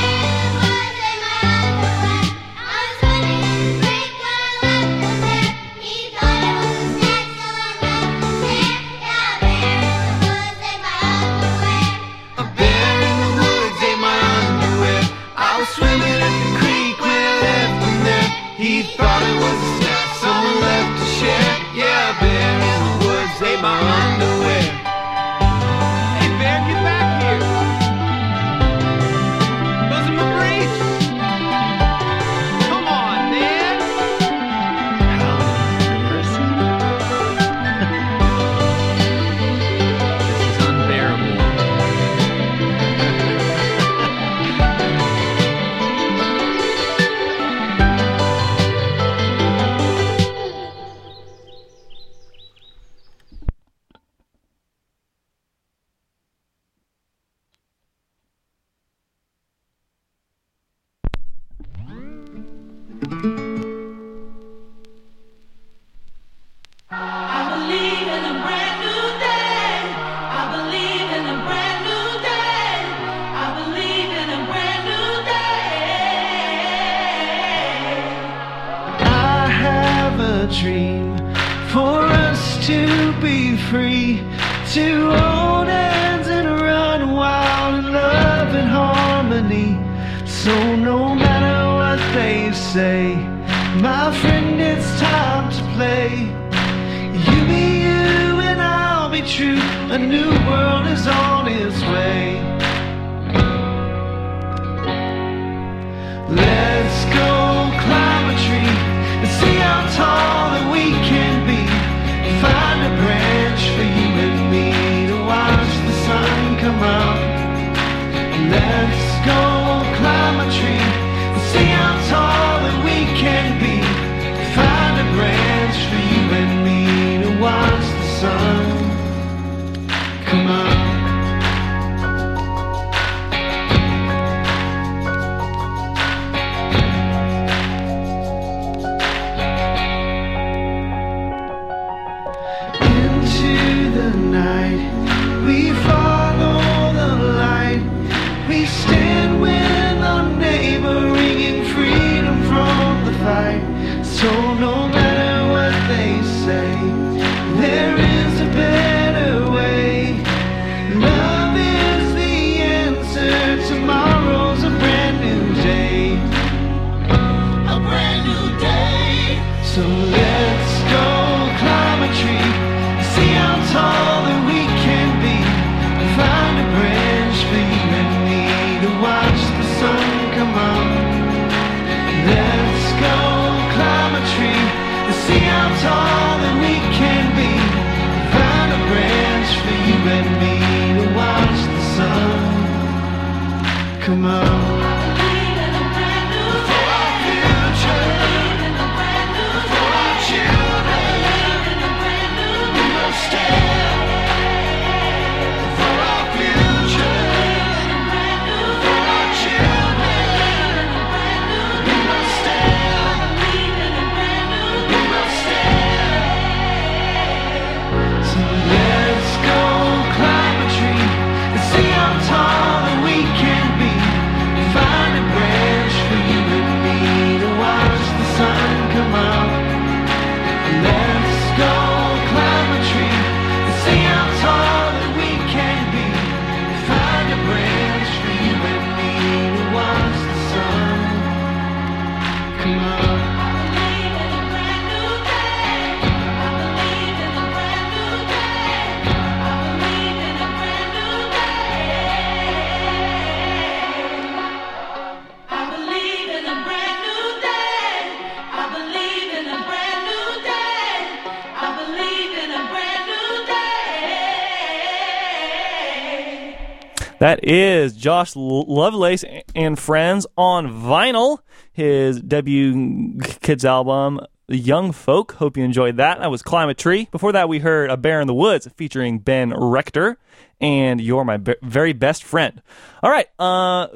Josh Lovelace and Friends on vinyl, his debut kids album, Young Folk. Hope you enjoyed that. That was Climb a Tree. Before that, we heard A Bear in the Woods featuring Ben Rector and You're My Very Best Friend. All right, uh,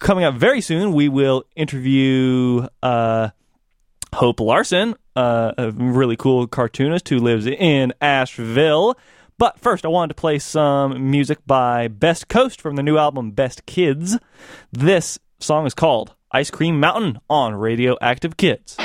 coming up very soon, we will interview uh, Hope Larson, uh, a really cool cartoonist who lives in Asheville. But first, I wanted to play some music by Best Coast from the new album Best Kids. This song is called Ice Cream Mountain on Radioactive Kids.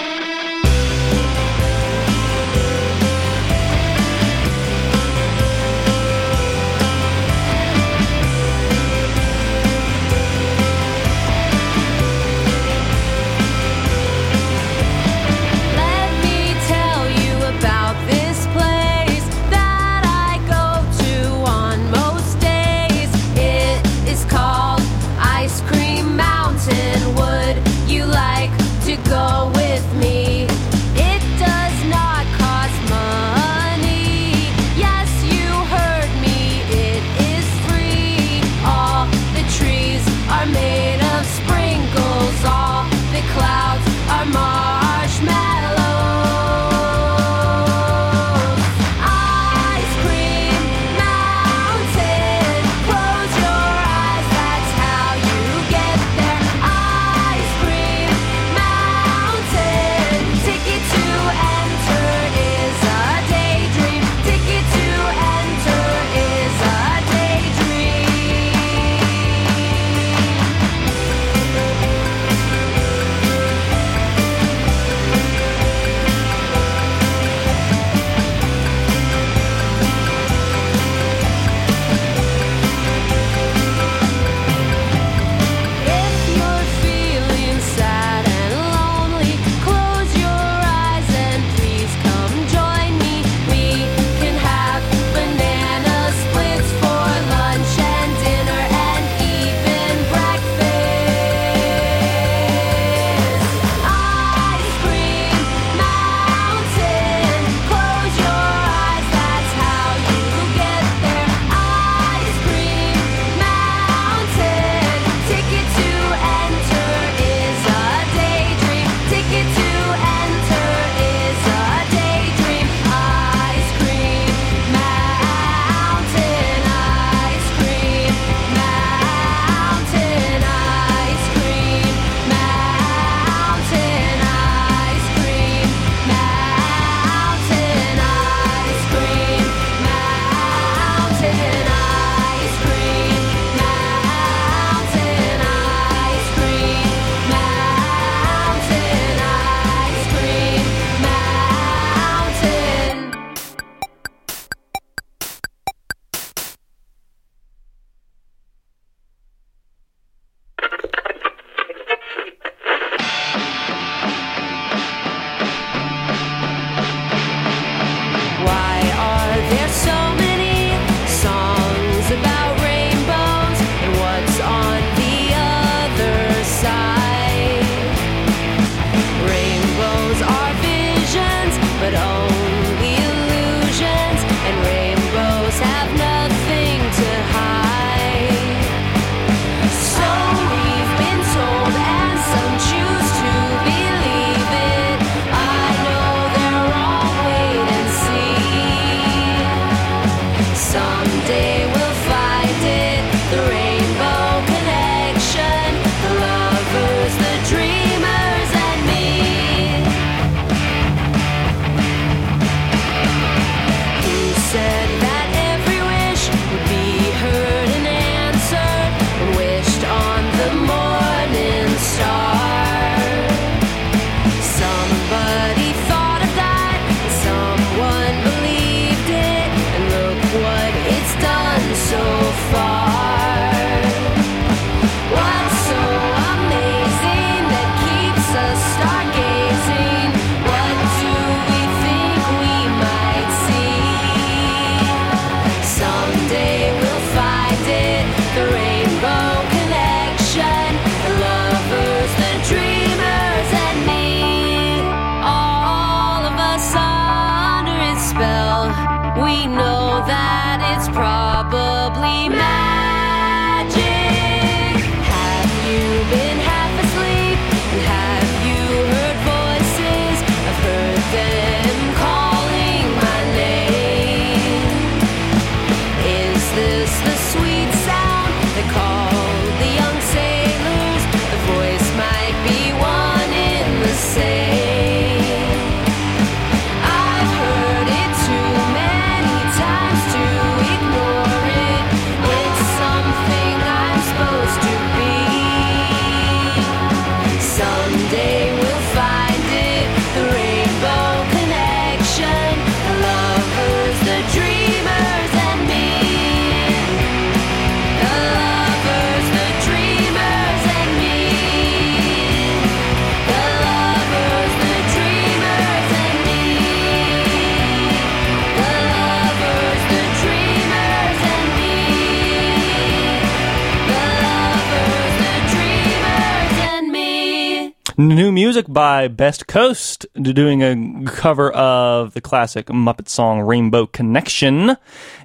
Best Coast, doing a cover of the classic Muppet song Rainbow Connection.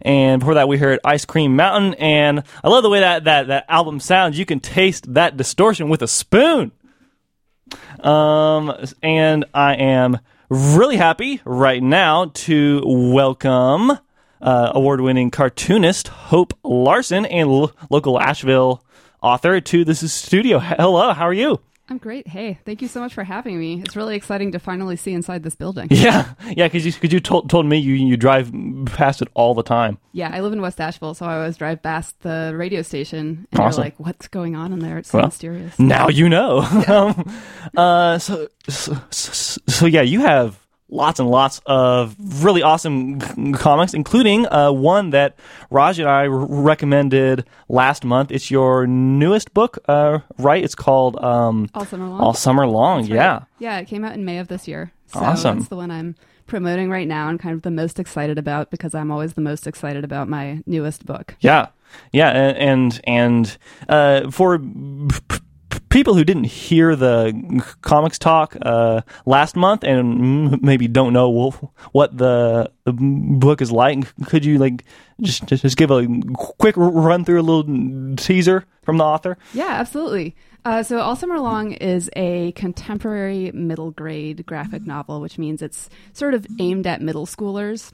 And before that, we heard Ice Cream Mountain. And I love the way that, that, that album sounds. You can taste that distortion with a spoon. Um, and I am really happy right now to welcome uh, award-winning cartoonist Hope Larson and lo- local Asheville author to this studio. Hello, how are you? I'm great. Hey, thank you so much for having me. It's really exciting to finally see inside this building. Yeah, yeah, because you, cause you told, told me you, you drive past it all the time. Yeah, I live in West Asheville, so I always drive past the radio station and Awesome. you're like, what's going on in there? It's so Well, mysterious. Now you know. um, uh, so, so, so, so, yeah, you have lots and lots of really awesome comics, including uh, one that Raj and I r- recommended last month. It's your newest book, uh, right? It's called um, All Summer Long. All Summer Long. Right. Yeah. Yeah, it came out in May of this year. So Awesome. that's the one I'm promoting right now and kind of the most excited about because I'm always the most excited about my newest book. Yeah, yeah, a- and and uh, for p- people who didn't hear the comics talk uh, last month and maybe don't know what the the book is like, could you like just just just give a quick run through a little teaser from the author? Yeah, absolutely. Uh, so All Summer Long is a contemporary middle grade graphic novel, which means it's sort of aimed at middle schoolers.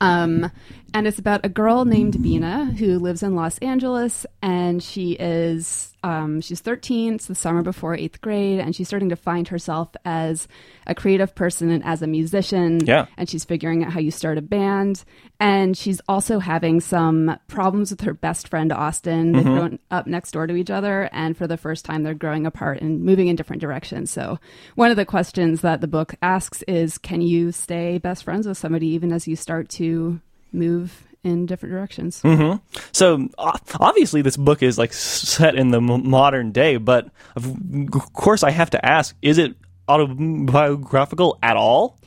Um, and it's about a girl named Bina who lives in Los Angeles, and she is um, she's 13. It's the summer before eighth grade, and she's starting to find herself as a creative person and as a musician. Yeah. and she's figuring out how you start a band, and she's also having some problems with her best friend Austin. They've Mhm. grown up next door to each other, and for the first time, they're growing apart and moving in different directions. So, one of the questions that the book asks is Can you stay best friends with somebody even as you start to move in different directions? hmm So obviously, this book is like set in the m- modern day, but of course, I have to ask: Is it autobiographical at all?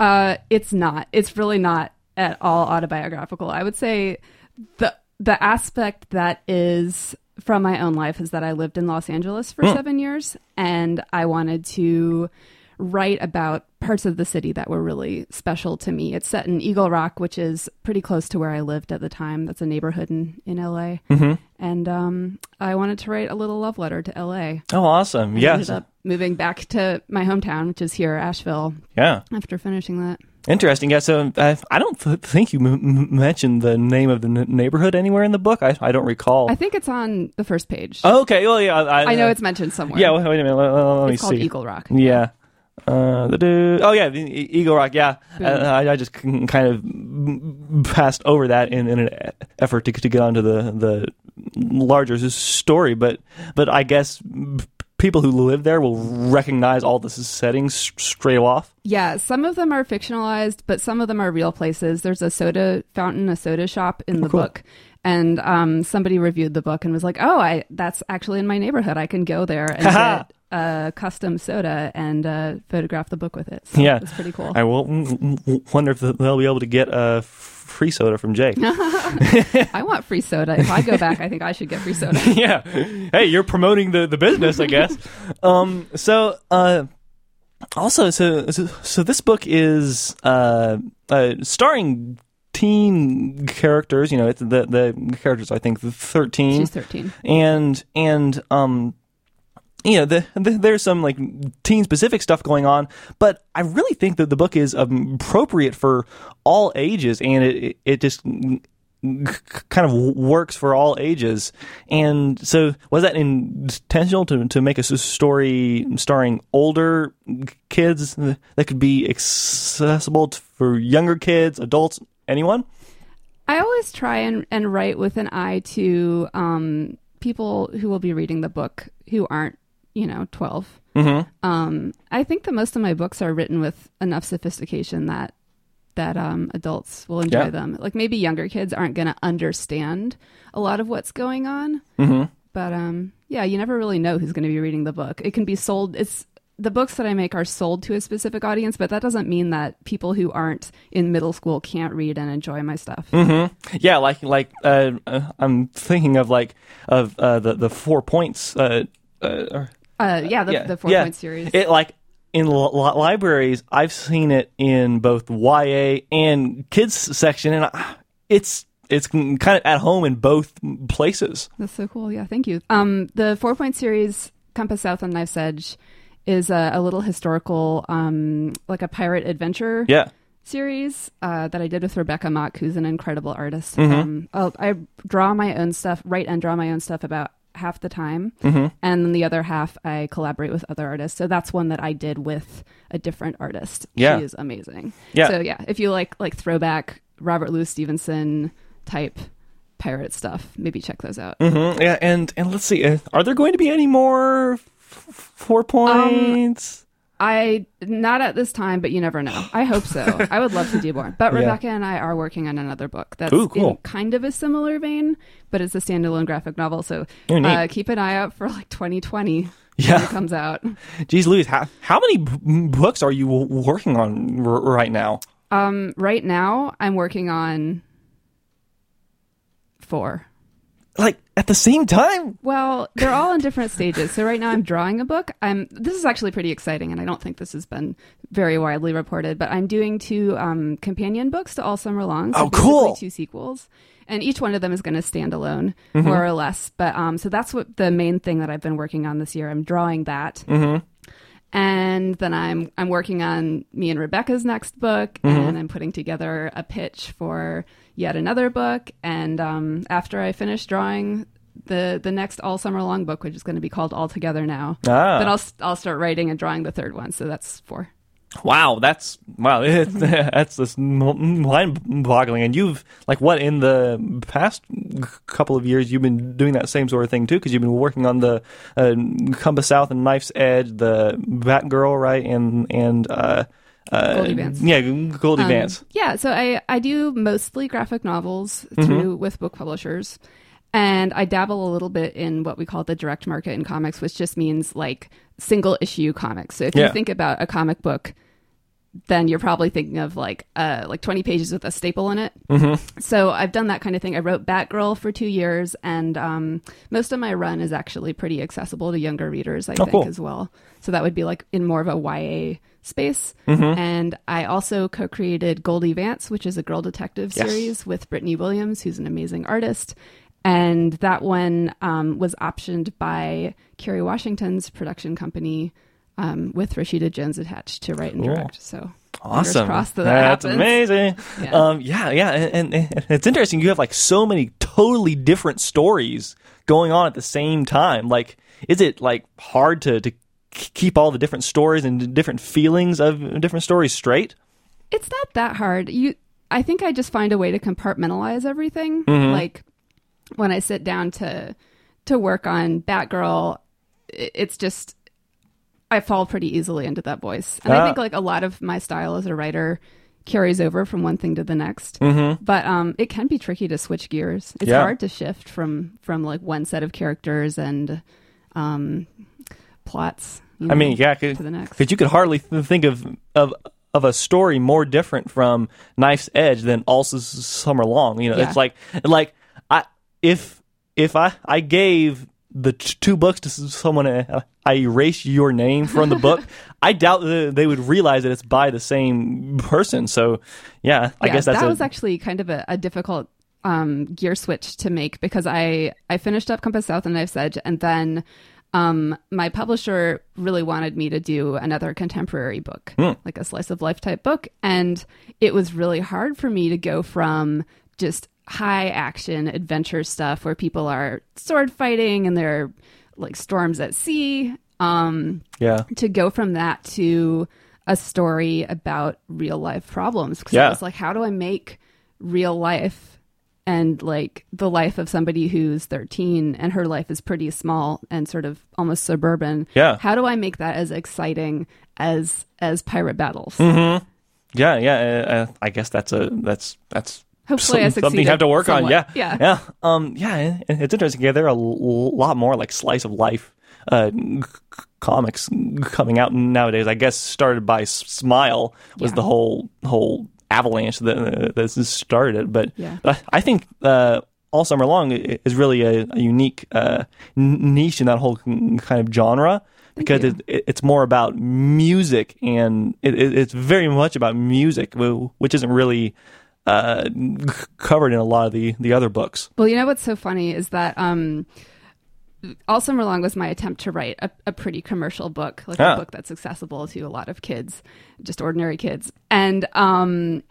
Uh, it's not. It's really not at all autobiographical. I would say the the aspect that is from my own life is that I lived in Los Angeles for Hmm. seven years, and I wanted to write about parts of the city that were really special to me. It's set in Eagle Rock, which is pretty close to where I lived at the time. That's a neighborhood in in LA, Mhm. and um, I wanted to write a little love letter to LA. Oh, awesome! I Yes. ended up moving back to my hometown, which is here, Asheville. Yeah. After finishing that. Interesting. Yeah. So uh, I don't th- think you m- m- mentioned the name of the n- neighborhood anywhere in the book. I, I don't recall. I think it's on the first page. Oh, okay. Well, yeah. I, I know it's mentioned somewhere. Yeah. Wait, wait a minute. Let, let- let me It's called see. Eagle Rock. Yeah. Uh, the. Oh yeah, Eagle Rock. Yeah, uh, I, I just kind of passed over that in, in an effort to to get onto the the larger story. But but I guess people who live there will recognize all the settings straight off. Yeah, some of them are fictionalized, but some of them are real places. There's a soda fountain, a soda shop in the cool. book. And um, somebody reviewed the book and was like, "Oh, I that's actually in my neighborhood. I can go there and a custom soda and uh, photograph the book with it." So yeah, it's pretty cool. I will wonder if they'll be able to get a free soda from Jake. I want free soda. If I go back, I think I should get free soda. yeah. Hey, you're promoting the, the business, I guess. um, so, uh, also, so, so, so this book is, uh, uh, starring teen characters, you know, it's the, the characters, I think, 13. She's 13. And, and, um, you know, the, the, there's some like teen specific stuff going on, but I really think that the book is um, appropriate for all ages, and it it, just kind of works for all ages. And so, was that intentional to to make a story starring older kids that could be accessible for younger kids, adults, anyone? I always try and, and write with an eye to um, people who will be reading the book who aren't, you know, 12. Mhm. Um, I think that most of my books are written with enough sophistication that that um, adults will enjoy Yeah. them. Like maybe younger kids aren't going to understand a lot of what's going on, Mm-hmm. but um, yeah, you never really know who's going to be reading the book. It can be sold. It's the books that I make are sold to a specific audience, but that doesn't mean that people who aren't in middle school can't read and enjoy my stuff. hmm Yeah, like like uh, uh, I'm thinking of like of uh, the the four points. Uh, uh, or Uh, yeah, the, the four yeah. point series. It like in li- li- libraries, I've seen it in both YA and kids section, and I, it's it's kind of at home in both places. That's so cool. Yeah, thank you. Um, the four point series, Compass South and Knife's Edge, is a, a little historical, um, like a pirate adventure Yeah. series uh, that I did with Rebecca Mock, who's an incredible artist. Mhm. Um, I'll- I draw my own stuff, write and draw my own stuff about half the time, Mhm. and then the other half I collaborate with other artists. So that's one that I did with a different artist. Yeah. she is amazing. Yeah. So yeah, if you like like throwback Robert Louis Stevenson type pirate stuff, maybe check those out. hmm Yeah, and and let's see, uh, are there going to be any more f- four points? I not at this time, but you never know. I hope so. I would love to do more. But Yeah. Rebecca and I are working on another book that's Ooh, cool. in kind of a similar vein, but it's a standalone graphic novel. So Oh, uh, keep an eye out for like 2020 Yeah. when it comes out. Geez, Louise, how, how many b- books are you w- working on r- right now? Um, right now, I'm working on four. Like at the same time? Well, they're all in different stages. So right now I'm drawing a book. I'm this is actually pretty exciting and I don't think this has been very widely reported, but I'm doing two um, companion books to All Summer Long. So Oh, cool. Two sequels. And each one of them is going to stand alone, Mhm. more or less. But um, so that's what the main thing that I've been working on this year. I'm drawing that, Mm-hmm. and then I'm I'm working on me and Rebecca's next book, Mhm. and I'm putting together a pitch for yet another book. And um, after I finish drawing the the next all summer long book, which is going to be called All Together Now, Ah. then I'll I'll start writing and drawing the third one. So that's four. Wow, that's wow, that's just mind-boggling. And you've like what in the past couple of years you've been doing that same sort of thing too, because you've been working on the uh, Compass South and Knife's Edge, the Batgirl, right, and and uh, uh, Goldie Vance. yeah, Goldie Um, Vance. Yeah, so I I do mostly graphic novels Mhm. through with book publishers. And I dabble a little bit in what we call the direct market in comics, which just means like single issue comics. So if Yeah. you think about a comic book, then you're probably thinking of like uh like 20 pages with a staple in it. Mhm. So I've done that kind of thing. I wrote Batgirl for two years, and um, most of my run is actually pretty accessible to younger readers, I Oh, think, cool. as well. So that would be like in more of a YA space. Mhm. And I also co created Goldie Vance, which is a girl detective Yes. series with Brittney Williams, who's an amazing artist. And that one um, was optioned by Kerry Washington's production company um, with Rashida Jones attached to write and Cool. direct. So Awesome. that, that That's happens. amazing. Yeah. Um, yeah, yeah, and, and it's interesting. You have like so many totally different stories going on at the same time. Like, is it like hard to to keep all the different stories and different feelings of different stories straight? it's not that hard. You, I think I just find a way to compartmentalize everything. Mhm. Like when I sit down to to work on Batgirl, it's just I fall pretty easily into that voice, and I Ah. think like a lot of my style as a writer carries over from one thing to the next. Mhm. But um, it can be tricky to switch gears. It's Yeah. hard to shift from from like one set of characters and um, plots. you I mean, know, yeah, to the next. because you could hardly th- think of of of a story more different from Knife's Edge than All S- Summer Long. You know, Yeah. it's like like I if if I I gave the t- two books to someone, uh, I erase your name from the book. I doubt that they would realize that it's by the same person. So, yeah, I Yeah, guess that's that a, was actually kind of a, a difficult um, gear switch to make because I I finished up Compass South and Knife's Edge, and then um, my publisher really wanted me to do another contemporary book, Hmm. like a slice of life type book, and it was really hard for me to go from just high action adventure stuff where people are sword fighting and there are like storms at sea. Um, Yeah. to go from that to a story about real life problems because Yeah. it was like how do i make real life and like the life of somebody who's 13 and her life is pretty small and sort of almost suburban Yeah. how do i make that as exciting as as pirate battles Mm-hmm. Yeah, yeah. Uh, uh, I guess that's a that's that's Hopefully I some- something you have to work on. Yeah, Yeah. yeah. Um, yeah. It's interesting. Yeah, there are a lot more like slice of life uh, c- comics coming out nowadays. I guess started by Smile was Yeah. the whole whole avalanche that uh, that started it. But, Yeah. but I I think uh, all summer long is really a, a unique uh, niche in that whole kind of genre because it, it, it's more about music and it, it, it's very much about music, which isn't really uh, covered in a lot of the, the other books. Well, you know what's so funny is that um, All Summer Long was my attempt to write a, a pretty commercial book, like Ah. a book that's accessible to a lot of kids, just ordinary kids. And um,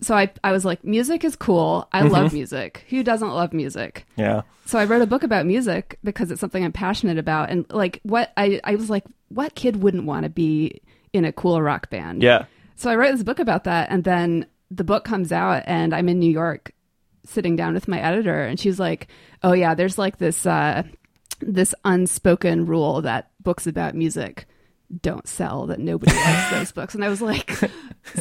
so I, I was like, music is cool. I Mm-hmm. love music. Who doesn't love music? Yeah. So I wrote a book about music because it's something I'm passionate about. And like, what I, I was like, what kid wouldn't want to be in a cool rock band? Yeah. So I wrote this book about that, and then the book comes out, and I'm in New York, sitting down with my editor, and she's like, "Oh yeah, there's like this uh, this unspoken rule that books about music don't sell, that nobody likes those books." And I was like,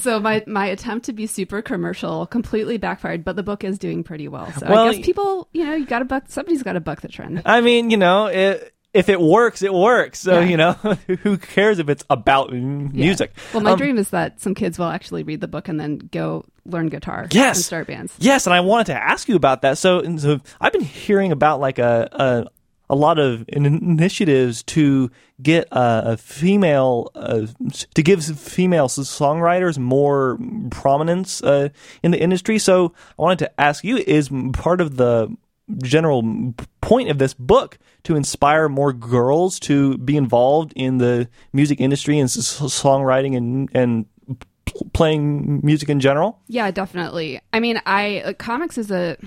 "So my my attempt to be super commercial completely backfired, but the book is doing pretty well. So Well, I guess people, you know, you got to buck. Somebody's got to buck the trend." I mean, you know, it, if it works, it works. So, Yeah. you know, who cares if it's about m- Yeah. music? Well, my Um, dream is that some kids will actually read the book and then go learn guitar Yes. and start bands. Yes, and I wanted to ask you about that. So, and so I've been hearing about like a a, a lot of in- initiatives to get uh, a female uh, to give female songwriters more prominence uh, in the industry. So, I wanted to ask you: Is part of the general point of this book to inspire more girls to be involved in the music industry and songwriting and and playing music in general? Yeah, definitely. I mean, I uh, comics is a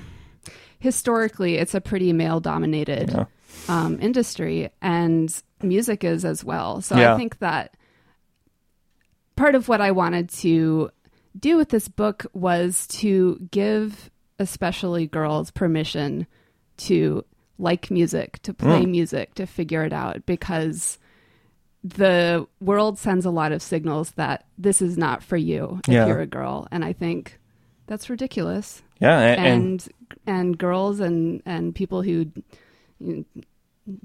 historically it's a pretty male dominated um, industry, and music is as well. So Yeah. I think that part of what I wanted to do with this book was to give especially girls permission to like music, to play Mm. music, to figure it out because the world sends a lot of signals that this is not for you if Yeah. you're a girl and I think that's ridiculous. Yeah, and, And and girls and and people who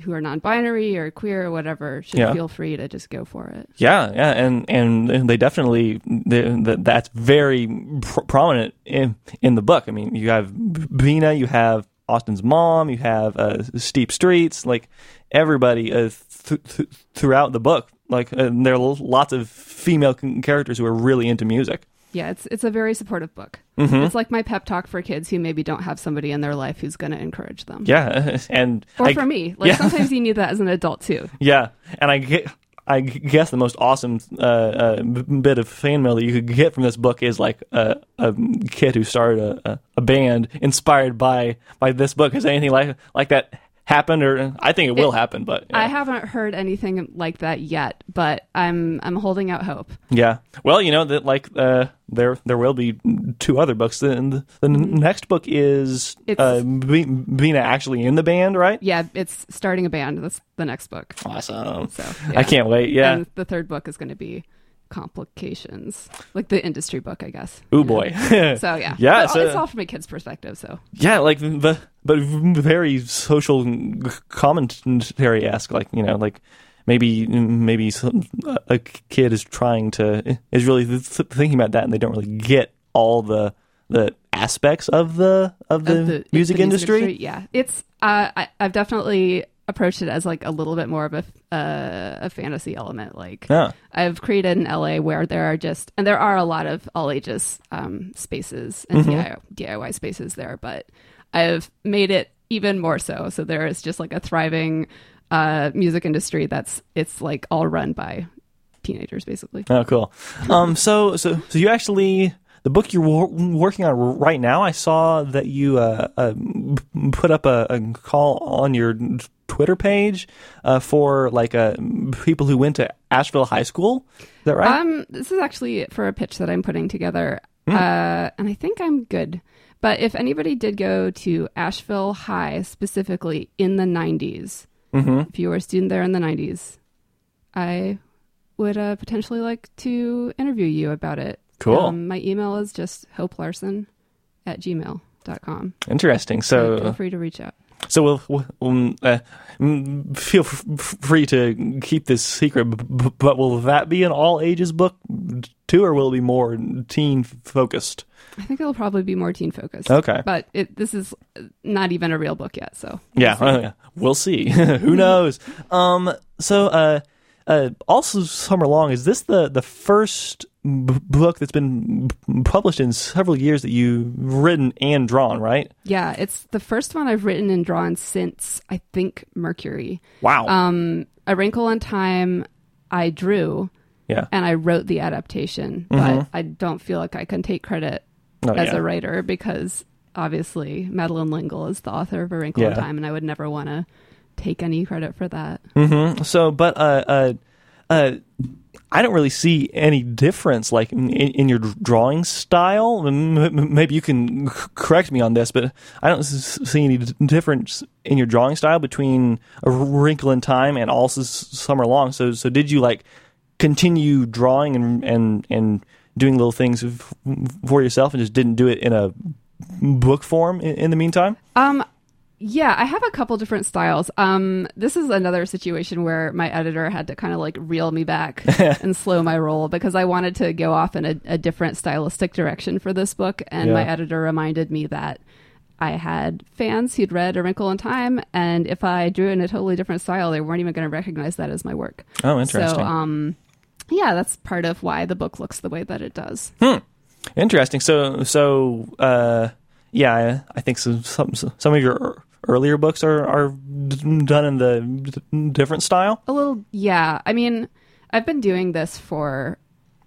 who are non-binary or queer or whatever should Yeah. feel free to just go for it. yeah, yeah, and and they definitely they, that that's very pr- prominent in in the book. I mean, you have Bina, you have Austin's mom, you have uh, Steep Streets, like everybody uh, th- th- throughout the book. Like uh, there are lots of female c- characters who are really into music. Yeah, it's it's a very supportive book. Mm-hmm. It's like my pep talk for kids who maybe don't have somebody in their life who's going to encourage them. Yeah, and Or I- for me, like yeah. sometimes you need that as an adult too. Yeah, and I get. I guess the most awesome uh, uh, bit of fan mail that you could get from this book is like a, a kid who started a, a, a band inspired by by this book. Has anything like like that happened? Or I think it will It- happen, but yeah. I haven't heard anything like that yet, but I'm I'm holding out hope. yeah. Well, you know that like uh, there there will be two other books. The, the, the next book is Mm-hmm. It's- uh, Bina actually in the band, right? Yeah, it's starting a band. That's the next book. Awesome. So I can't wait. Yeah. And the third book is going to be complications, like the industry book, I guess. Ooh boy. So yeah, Yeah, But so- it's all from a kid's perspective. So Yeah, like the but very social commentary esque. Like you know, like maybe maybe some, a kid is trying to is really th- thinking about that, and they don't really get all the the aspects of the of the, Of the- music the industry. Yeah, it's uh, I, I've definitely approached it as like a little bit more of a uh, a fantasy element. Like Yeah. I've created an LA where there are just and there are a lot of all ages um, spaces and Mhm. DIY, DIY spaces there, but I've made it even more so. So there is just like a thriving uh, music industry that's it's like all run by teenagers basically. Oh, cool. Um, so so so you actually the book you're wor- working on right now. I saw that you uh, uh put up a, a call on your Twitter page uh, for like uh, people who went to Asheville High School. Is that right? Um, this is actually for a pitch that I'm putting together, uh, and I think I'm good. But if anybody did go to Asheville High specifically in the 90s, Mhm. if you were a student there in the 90s, I would uh, potentially like to interview you about it. Cool. Um, my email is just hopelarson at gmail.com. Interesting. So So feel free to reach out. So we'll, we'll um, uh, feel f- free to keep this secret. b- But will that be an all ages book too, or will it be more teen focused? I think it'll probably be more teen focused. Okay. But it, this is not even a real book yet, so. Yeah, well, yeah. we'll see. Who knows? Um, so, uh, uh, All Summer Long. Is this the the first b- book that's been b- published in several years that you've written and drawn? Right. Yeah, it's the first one I've written and drawn since I think Mercury. Wow. Um, A Wrinkle in Time, I drew. Yeah. And I wrote the adaptation, Mhm. but I don't feel like I can take credit Oh, as yeah. a writer because obviously Madeleine L'Engle is the author of A Wrinkle in Time, and I would never want to take any credit for that. Mm-hmm. So, but uh, uh, uh, I don't really see any difference, like in, in your drawing style. Maybe you can correct me on this, but I don't see any difference in your drawing style between A Wrinkle in Time and All Summer Long. So, so did you like continue drawing and and and doing little things for yourself, and just didn't do it in a book form in, in the meantime? Um, yeah, I have a couple different styles. Um, this is another situation where my editor had to kind of like reel me back and slow my roll because I wanted to go off in a, a different stylistic direction for this book, and my editor reminded me that I had fans who'd read A Wrinkle in Time, and if I drew in a totally different style, they weren't even going to recognize that as my work. Oh, interesting. So, um, yeah, that's part of why the book looks the way that it does. Hmm. Interesting. So, so uh, yeah, I, I think some, some some of your earlier books are are d- done in the different style. A little, yeah. I mean, I've been doing this for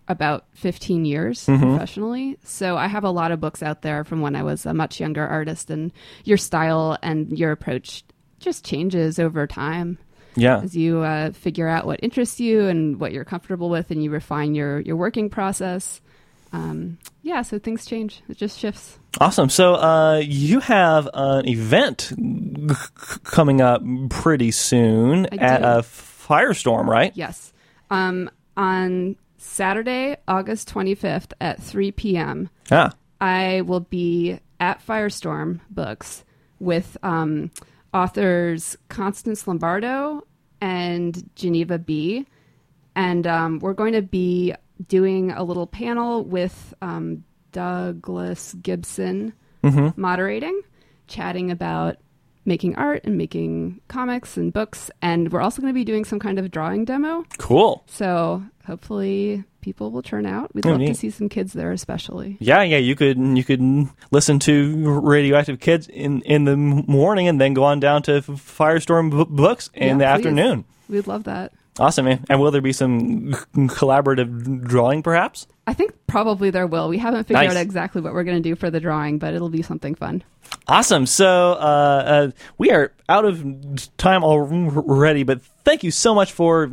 about 15 years Mhm. professionally. So I have a lot of books out there from when I was a much younger artist, and your style and your approach just changes over time. Yeah. As you uh, figure out what interests you and what you're comfortable with, and you refine your, your working process. Um, yeah, so things change. It just shifts. Awesome. So, uh, you have an event g- coming up pretty soon I at do. a Firestorm, right? Yes. Um, on Saturday, August 25th at 3 p.m., Ah. I will be at Firestorm Books with um, authors Constance Lombardo and Geneva B. And um, we're going to be doing a little panel with um, Douglas Gibson Mhm. moderating, chatting about making art and making comics and books. And we're also going to be doing some kind of drawing demo. Cool. So hopefully people will turn out. We'd Oh, love to see some kids there, especially. Yeah, yeah. You could you could listen to Radioactive Kids in in the morning, and then go on down to Firestorm Books in Yeah, the please. afternoon. We'd love that. Awesome, man. And will there be some collaborative drawing, perhaps? I think probably there will. We haven't figured Nice. out exactly what we're going to do for the drawing, but it'll be something fun. Awesome. So uh, uh, we are out of time already, but thank you so much for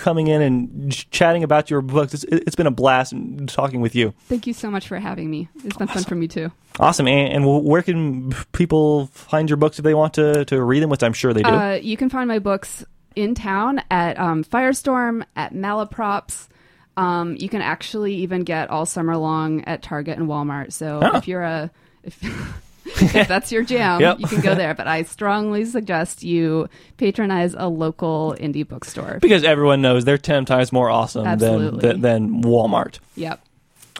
coming in and ch- chatting about your books. It's, it's been a blast talking with you. Thank you so much for having me. It's been fun for me too. Awesome. And, and where can people find your books if they want to, to read them, which I'm sure they do? Uh, you can find my books in town at um, Firestorm, at Malaprops. Um, you can actually even get all summer long at Target and Walmart. So Oh. if you're a if, if that's your jam, Yep. you can go there. But I strongly suggest you patronize a local indie bookstore. because everyone knows they're 10 times more awesome Absolutely. than, than Walmart. Yep.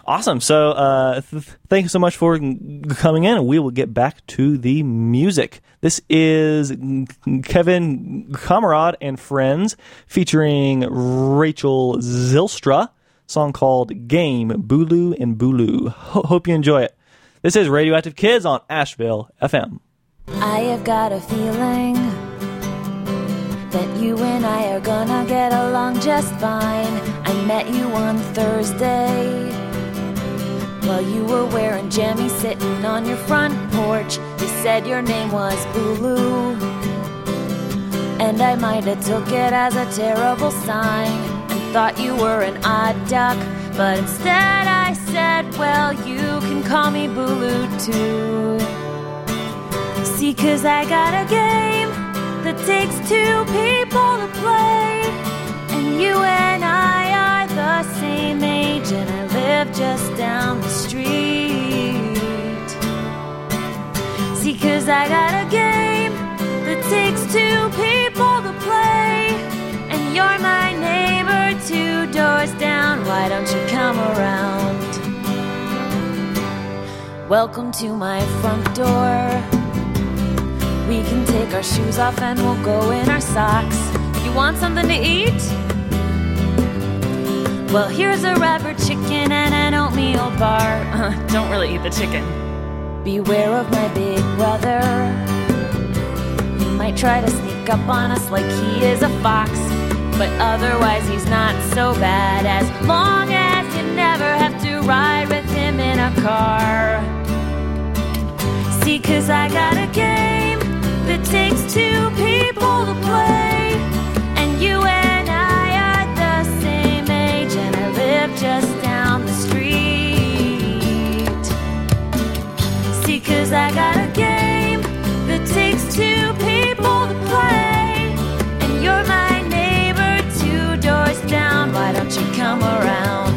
Awesome. So, uh, th- thank you so much for g- coming in, and we will get back to the music. This is Kevin Kammeraad and Friends featuring Rachel Zilstra, song called Game, Bulu and Bulu. Ho- hope you enjoy it. This is Radioactive Kids on Asheville FM. I have got a feeling that you and I are gonna get along just fine. I met you on Thursday while you were wearing jammies sitting on your front porch. You said your name was Bulu, and I might have took it as a terrible sign and thought you were an odd duck. But instead, I said, Well, you can call me Bulu too. See, cause I got a game that takes two people to play. And you and I are the same age, and live just down the street. See, cause I got a game that takes two people to play. And you're my neighbor two doors down. Why don't you come around? Welcome to my front door. We can take our shoes off and we'll go in our socks. You want something to eat? Well, here's a rubber chicken and an oatmeal bar. Uh, don't really eat the chicken. Beware of my big brother. He might try to sneak up on us like he is a fox. But otherwise, he's not so bad as long as you never have to ride with him in a car. See, cause I got a game that takes two people to play. I got a game that takes two people to play. And you're my neighbor two doors down. Why don't you come around?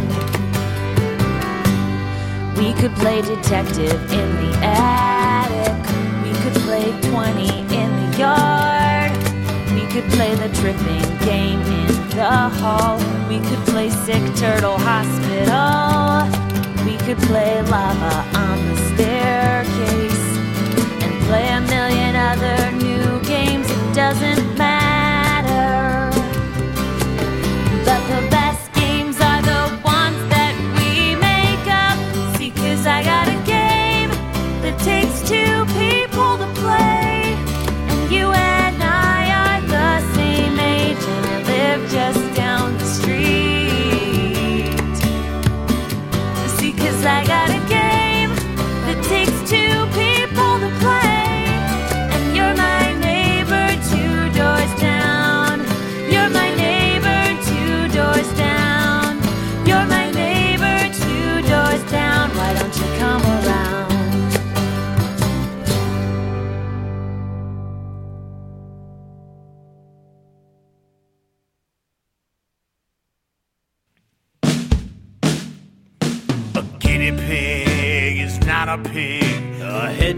We could play detective in the attic. We could play 20 in the yard. We could play the tripping game in the hall. We could play sick turtle hospital. We could play lava on the staircase. And play a million other new games. It doesn't matter. But the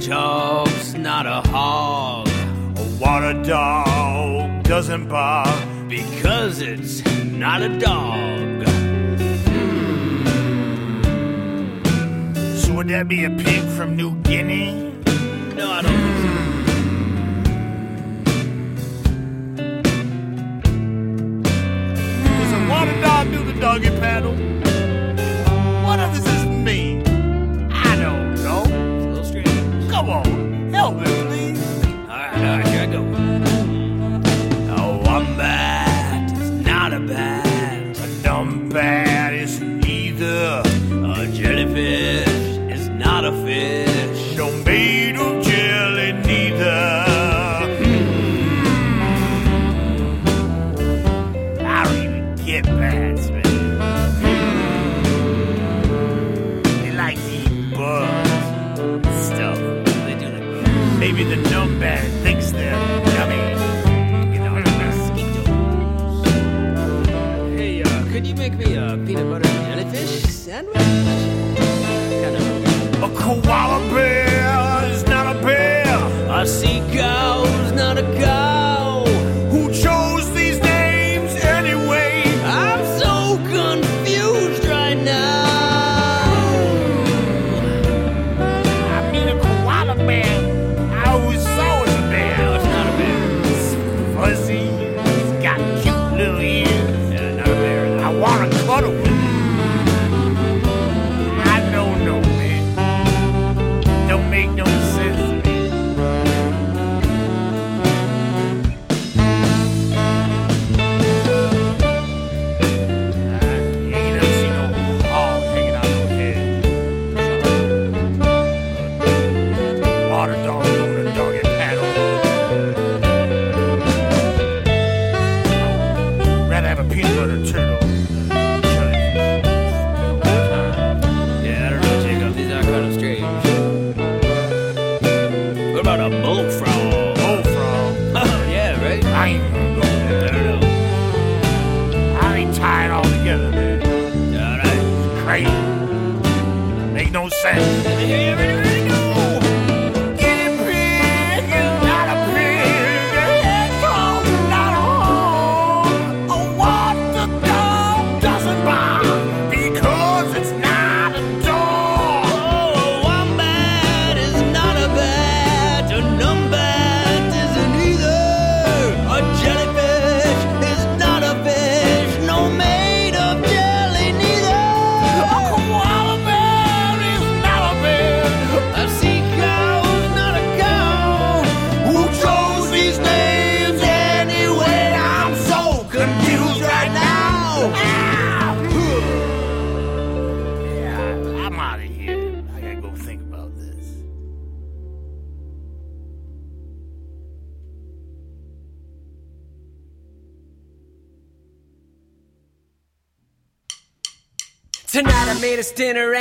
Hedgehog's not a hog. A water dog doesn't bark because it's not a dog. Hmm. So would that be a pig from New Guinea? No, I don't think so. Does a water dog do the doggy paddle? On, dinner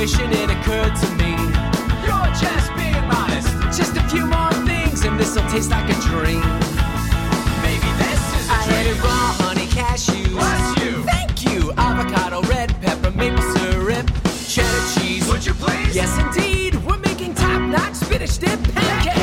It occurred to me. You're just being modest. Just a few more things, and this'll taste like a dream. Maybe this is a I dream. raw honey cashews. Bless you. Thank you. Avocado, red pepper, maple syrup, cheddar cheese. Would you please? Yes, indeed. We're making top-notch spinach dip pancakes.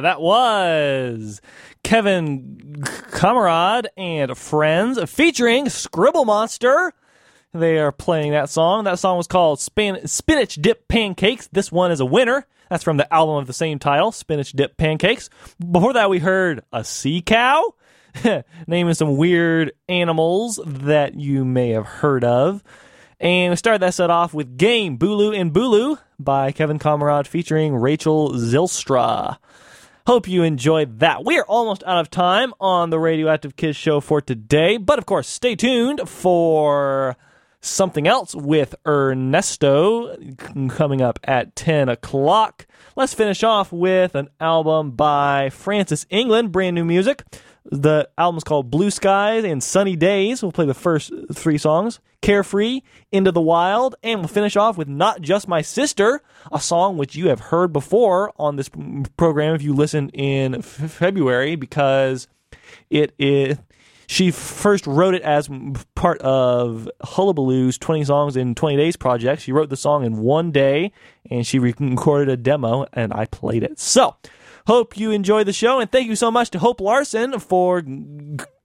Ha! that was Kevin Kammeraad and Friends featuring Scribble Monster. They are playing that song. That song was called Spinach Dip Pancakes. This one is a winner. That's from the album of the same title, Spinach Dip Pancakes. Before that, we heard a sea cow, naming some weird animals that you may have heard of. And we started that set off with Game Bulu and Bulu by Kevin Kammeraad featuring Rachel Zilstra. Hope you enjoyed that. We are almost out of time on the Radioactive Kids show for today, but of course, stay tuned for something else with Ernesto coming up at 10 o'clock. Let's finish off with an album by Frances England, brand new music. The album's called Blue Skies and Sunny Days. We'll play the first three songs Carefree, Into the Wild, and we'll finish off with Not Just My Sister, a song which you have heard before on this program if you listened in f- February because it is. She first wrote it as part of Hullabaloo's 20 Songs in 20 Days project. She wrote the song in one day and she recorded a demo and I played it. So, hope you enjoy the show and thank you so much to Hope Larson for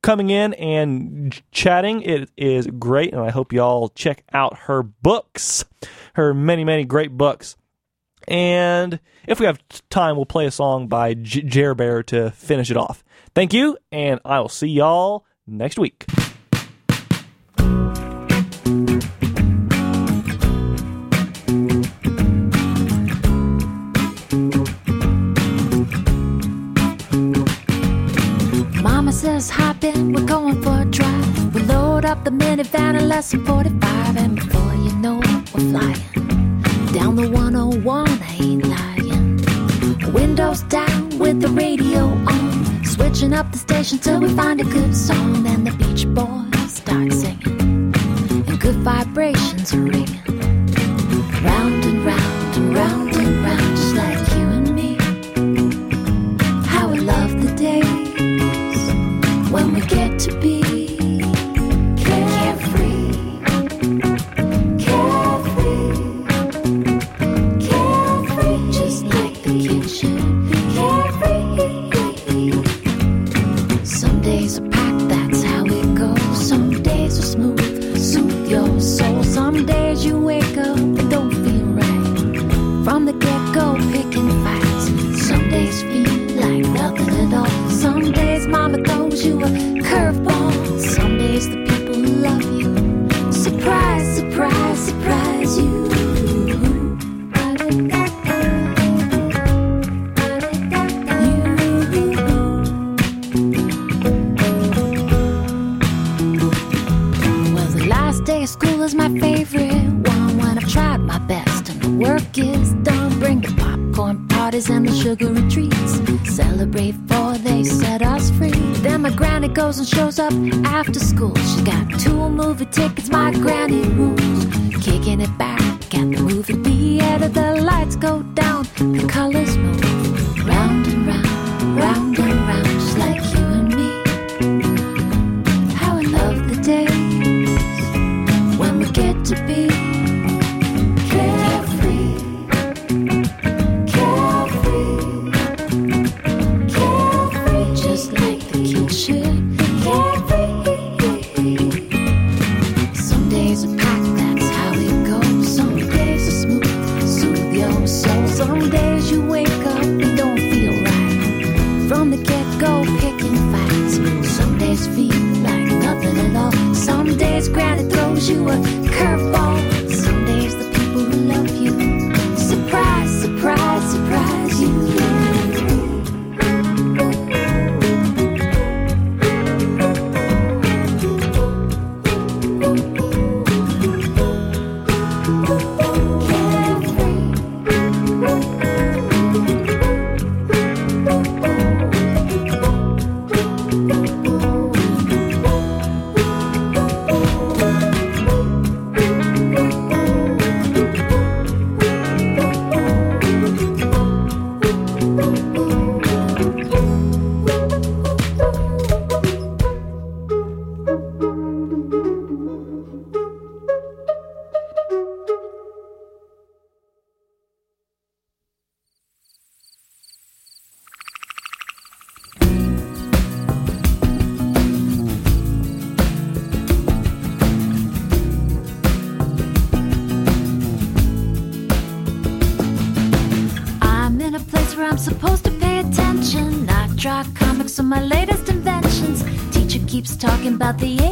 coming in and chatting. It is great and I hope y'all check out her books, her many, many great books. And if we have time, we'll play a song by J- Jer Bear to finish it off. Thank you, and I will see y'all next week. Says hop in, we're going for a drive. We load up the minivan in less than 45, and before you know it, we're flying down the 101. I ain't lying. Windows down with the radio on, switching up the station till we find a good song. Then the Beach Boys start singing, and good vibrations are ringing. Round and when we get to be day of school is my favorite one when I've tried my best and the work is done. Bring the popcorn parties and the sugary treats. Celebrate for they set us free. Then my granny goes and shows up after school. She's got two movie tickets, my granny rules. Kicking it back at the movie theater, the lights go down, the colors move round and round, round and round. about the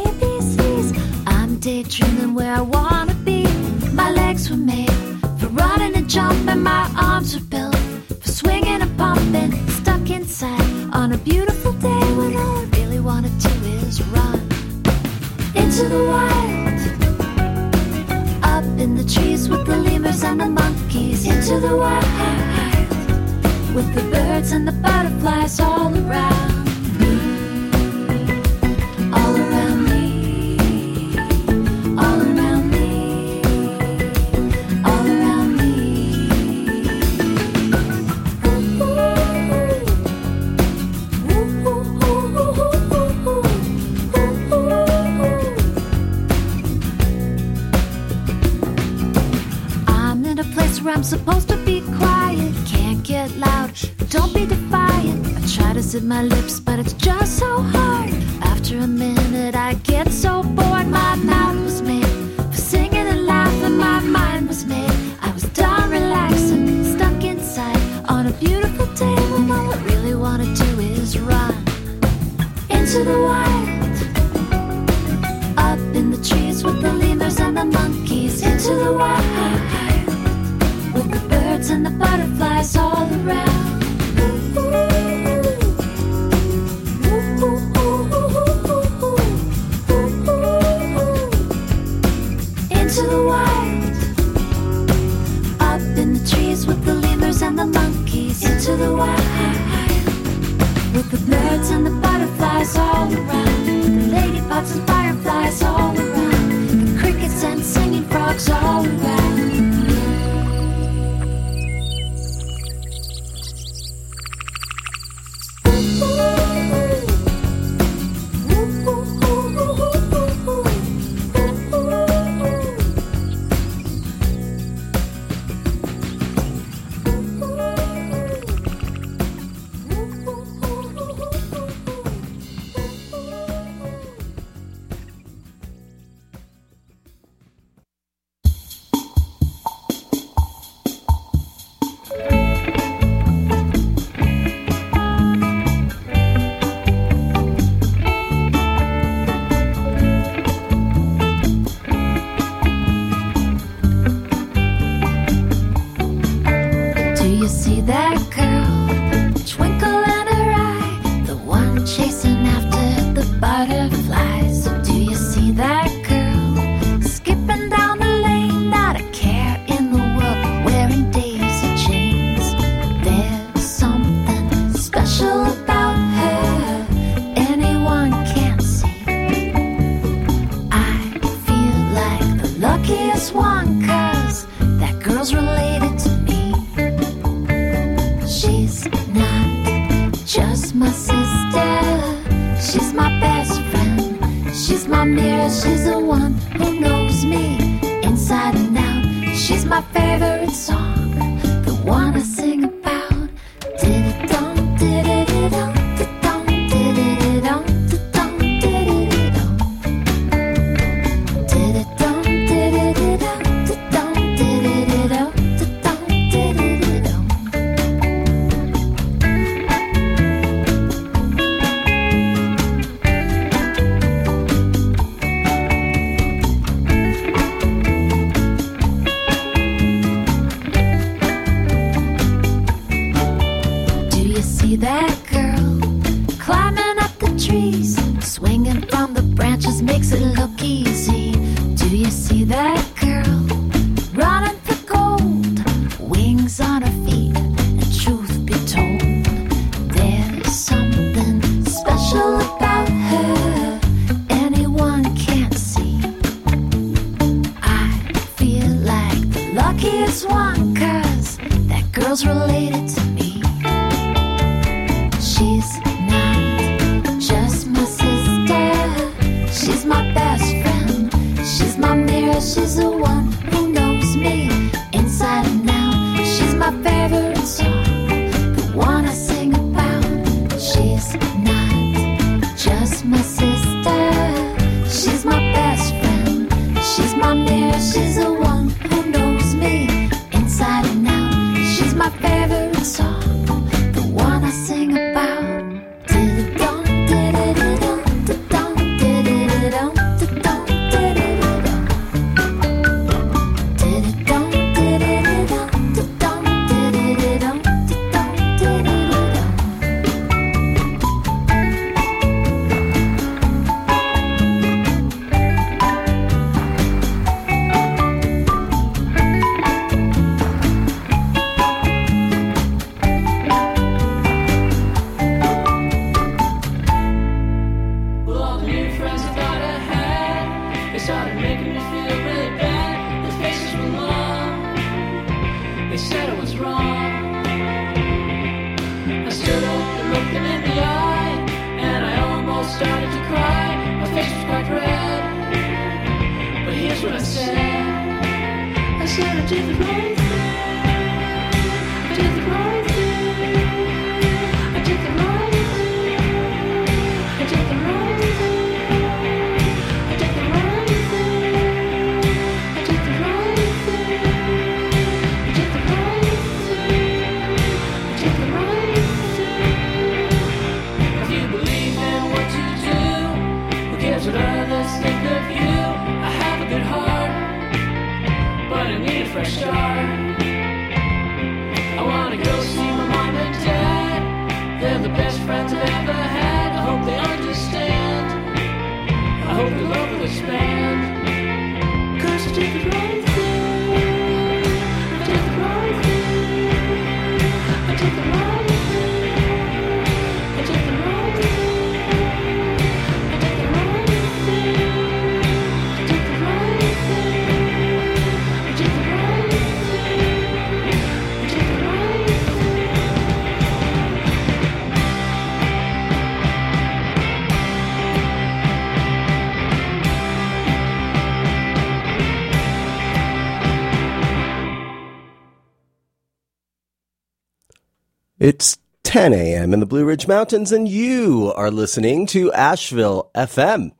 It's 10 a.m. in the Blue Ridge Mountains, and you are listening to Asheville FM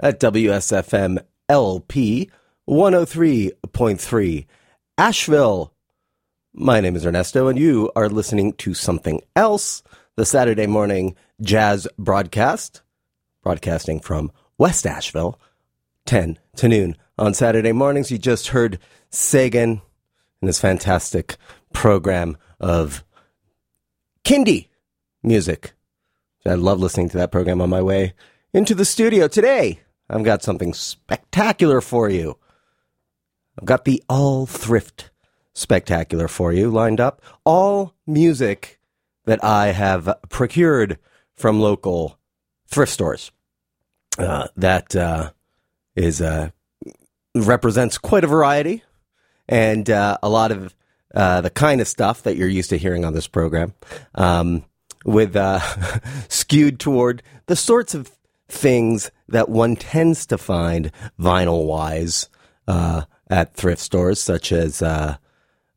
at WSFM LP 103.3 Asheville. My name is Ernesto, and you are listening to something else the Saturday morning jazz broadcast, broadcasting from West Asheville, 10 to noon. On Saturday mornings, you just heard Sagan in his fantastic program of Kindie music. I love listening to that program on my way into the studio. Today, I've got something spectacular for you. I've got the All Thrift spectacular for you lined up. All music that I have procured from local thrift stores. Uh, that uh, is uh, represents quite a variety and uh, a lot of uh, the kind of stuff that you're used to hearing on this program, um, with uh, skewed toward the sorts of things that one tends to find vinyl wise uh, at thrift stores, such as uh,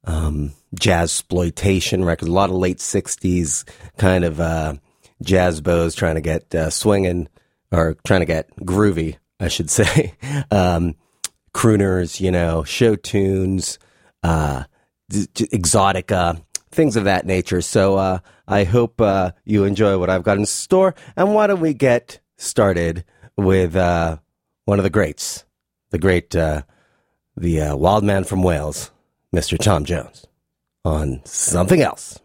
um, jazz exploitation records, a lot of late '60s kind of uh, jazz bows trying to get swinging or trying to get groovy, I should say. Um, crooners, you know, show tunes, uh, d- exotica, things of that nature. So uh, I hope uh, you enjoy what I've got in store. And why don't we get started with uh, one of the greats, the great, uh, the uh, wild man from Wales, Mr. Tom Jones, on something else.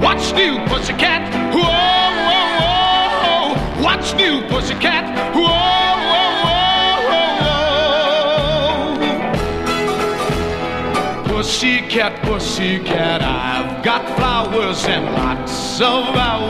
What's new, pussycat? Whoa, whoa, whoa. What's new, pussycat? Pussycat, pussycat, I've got flowers and lots of hours.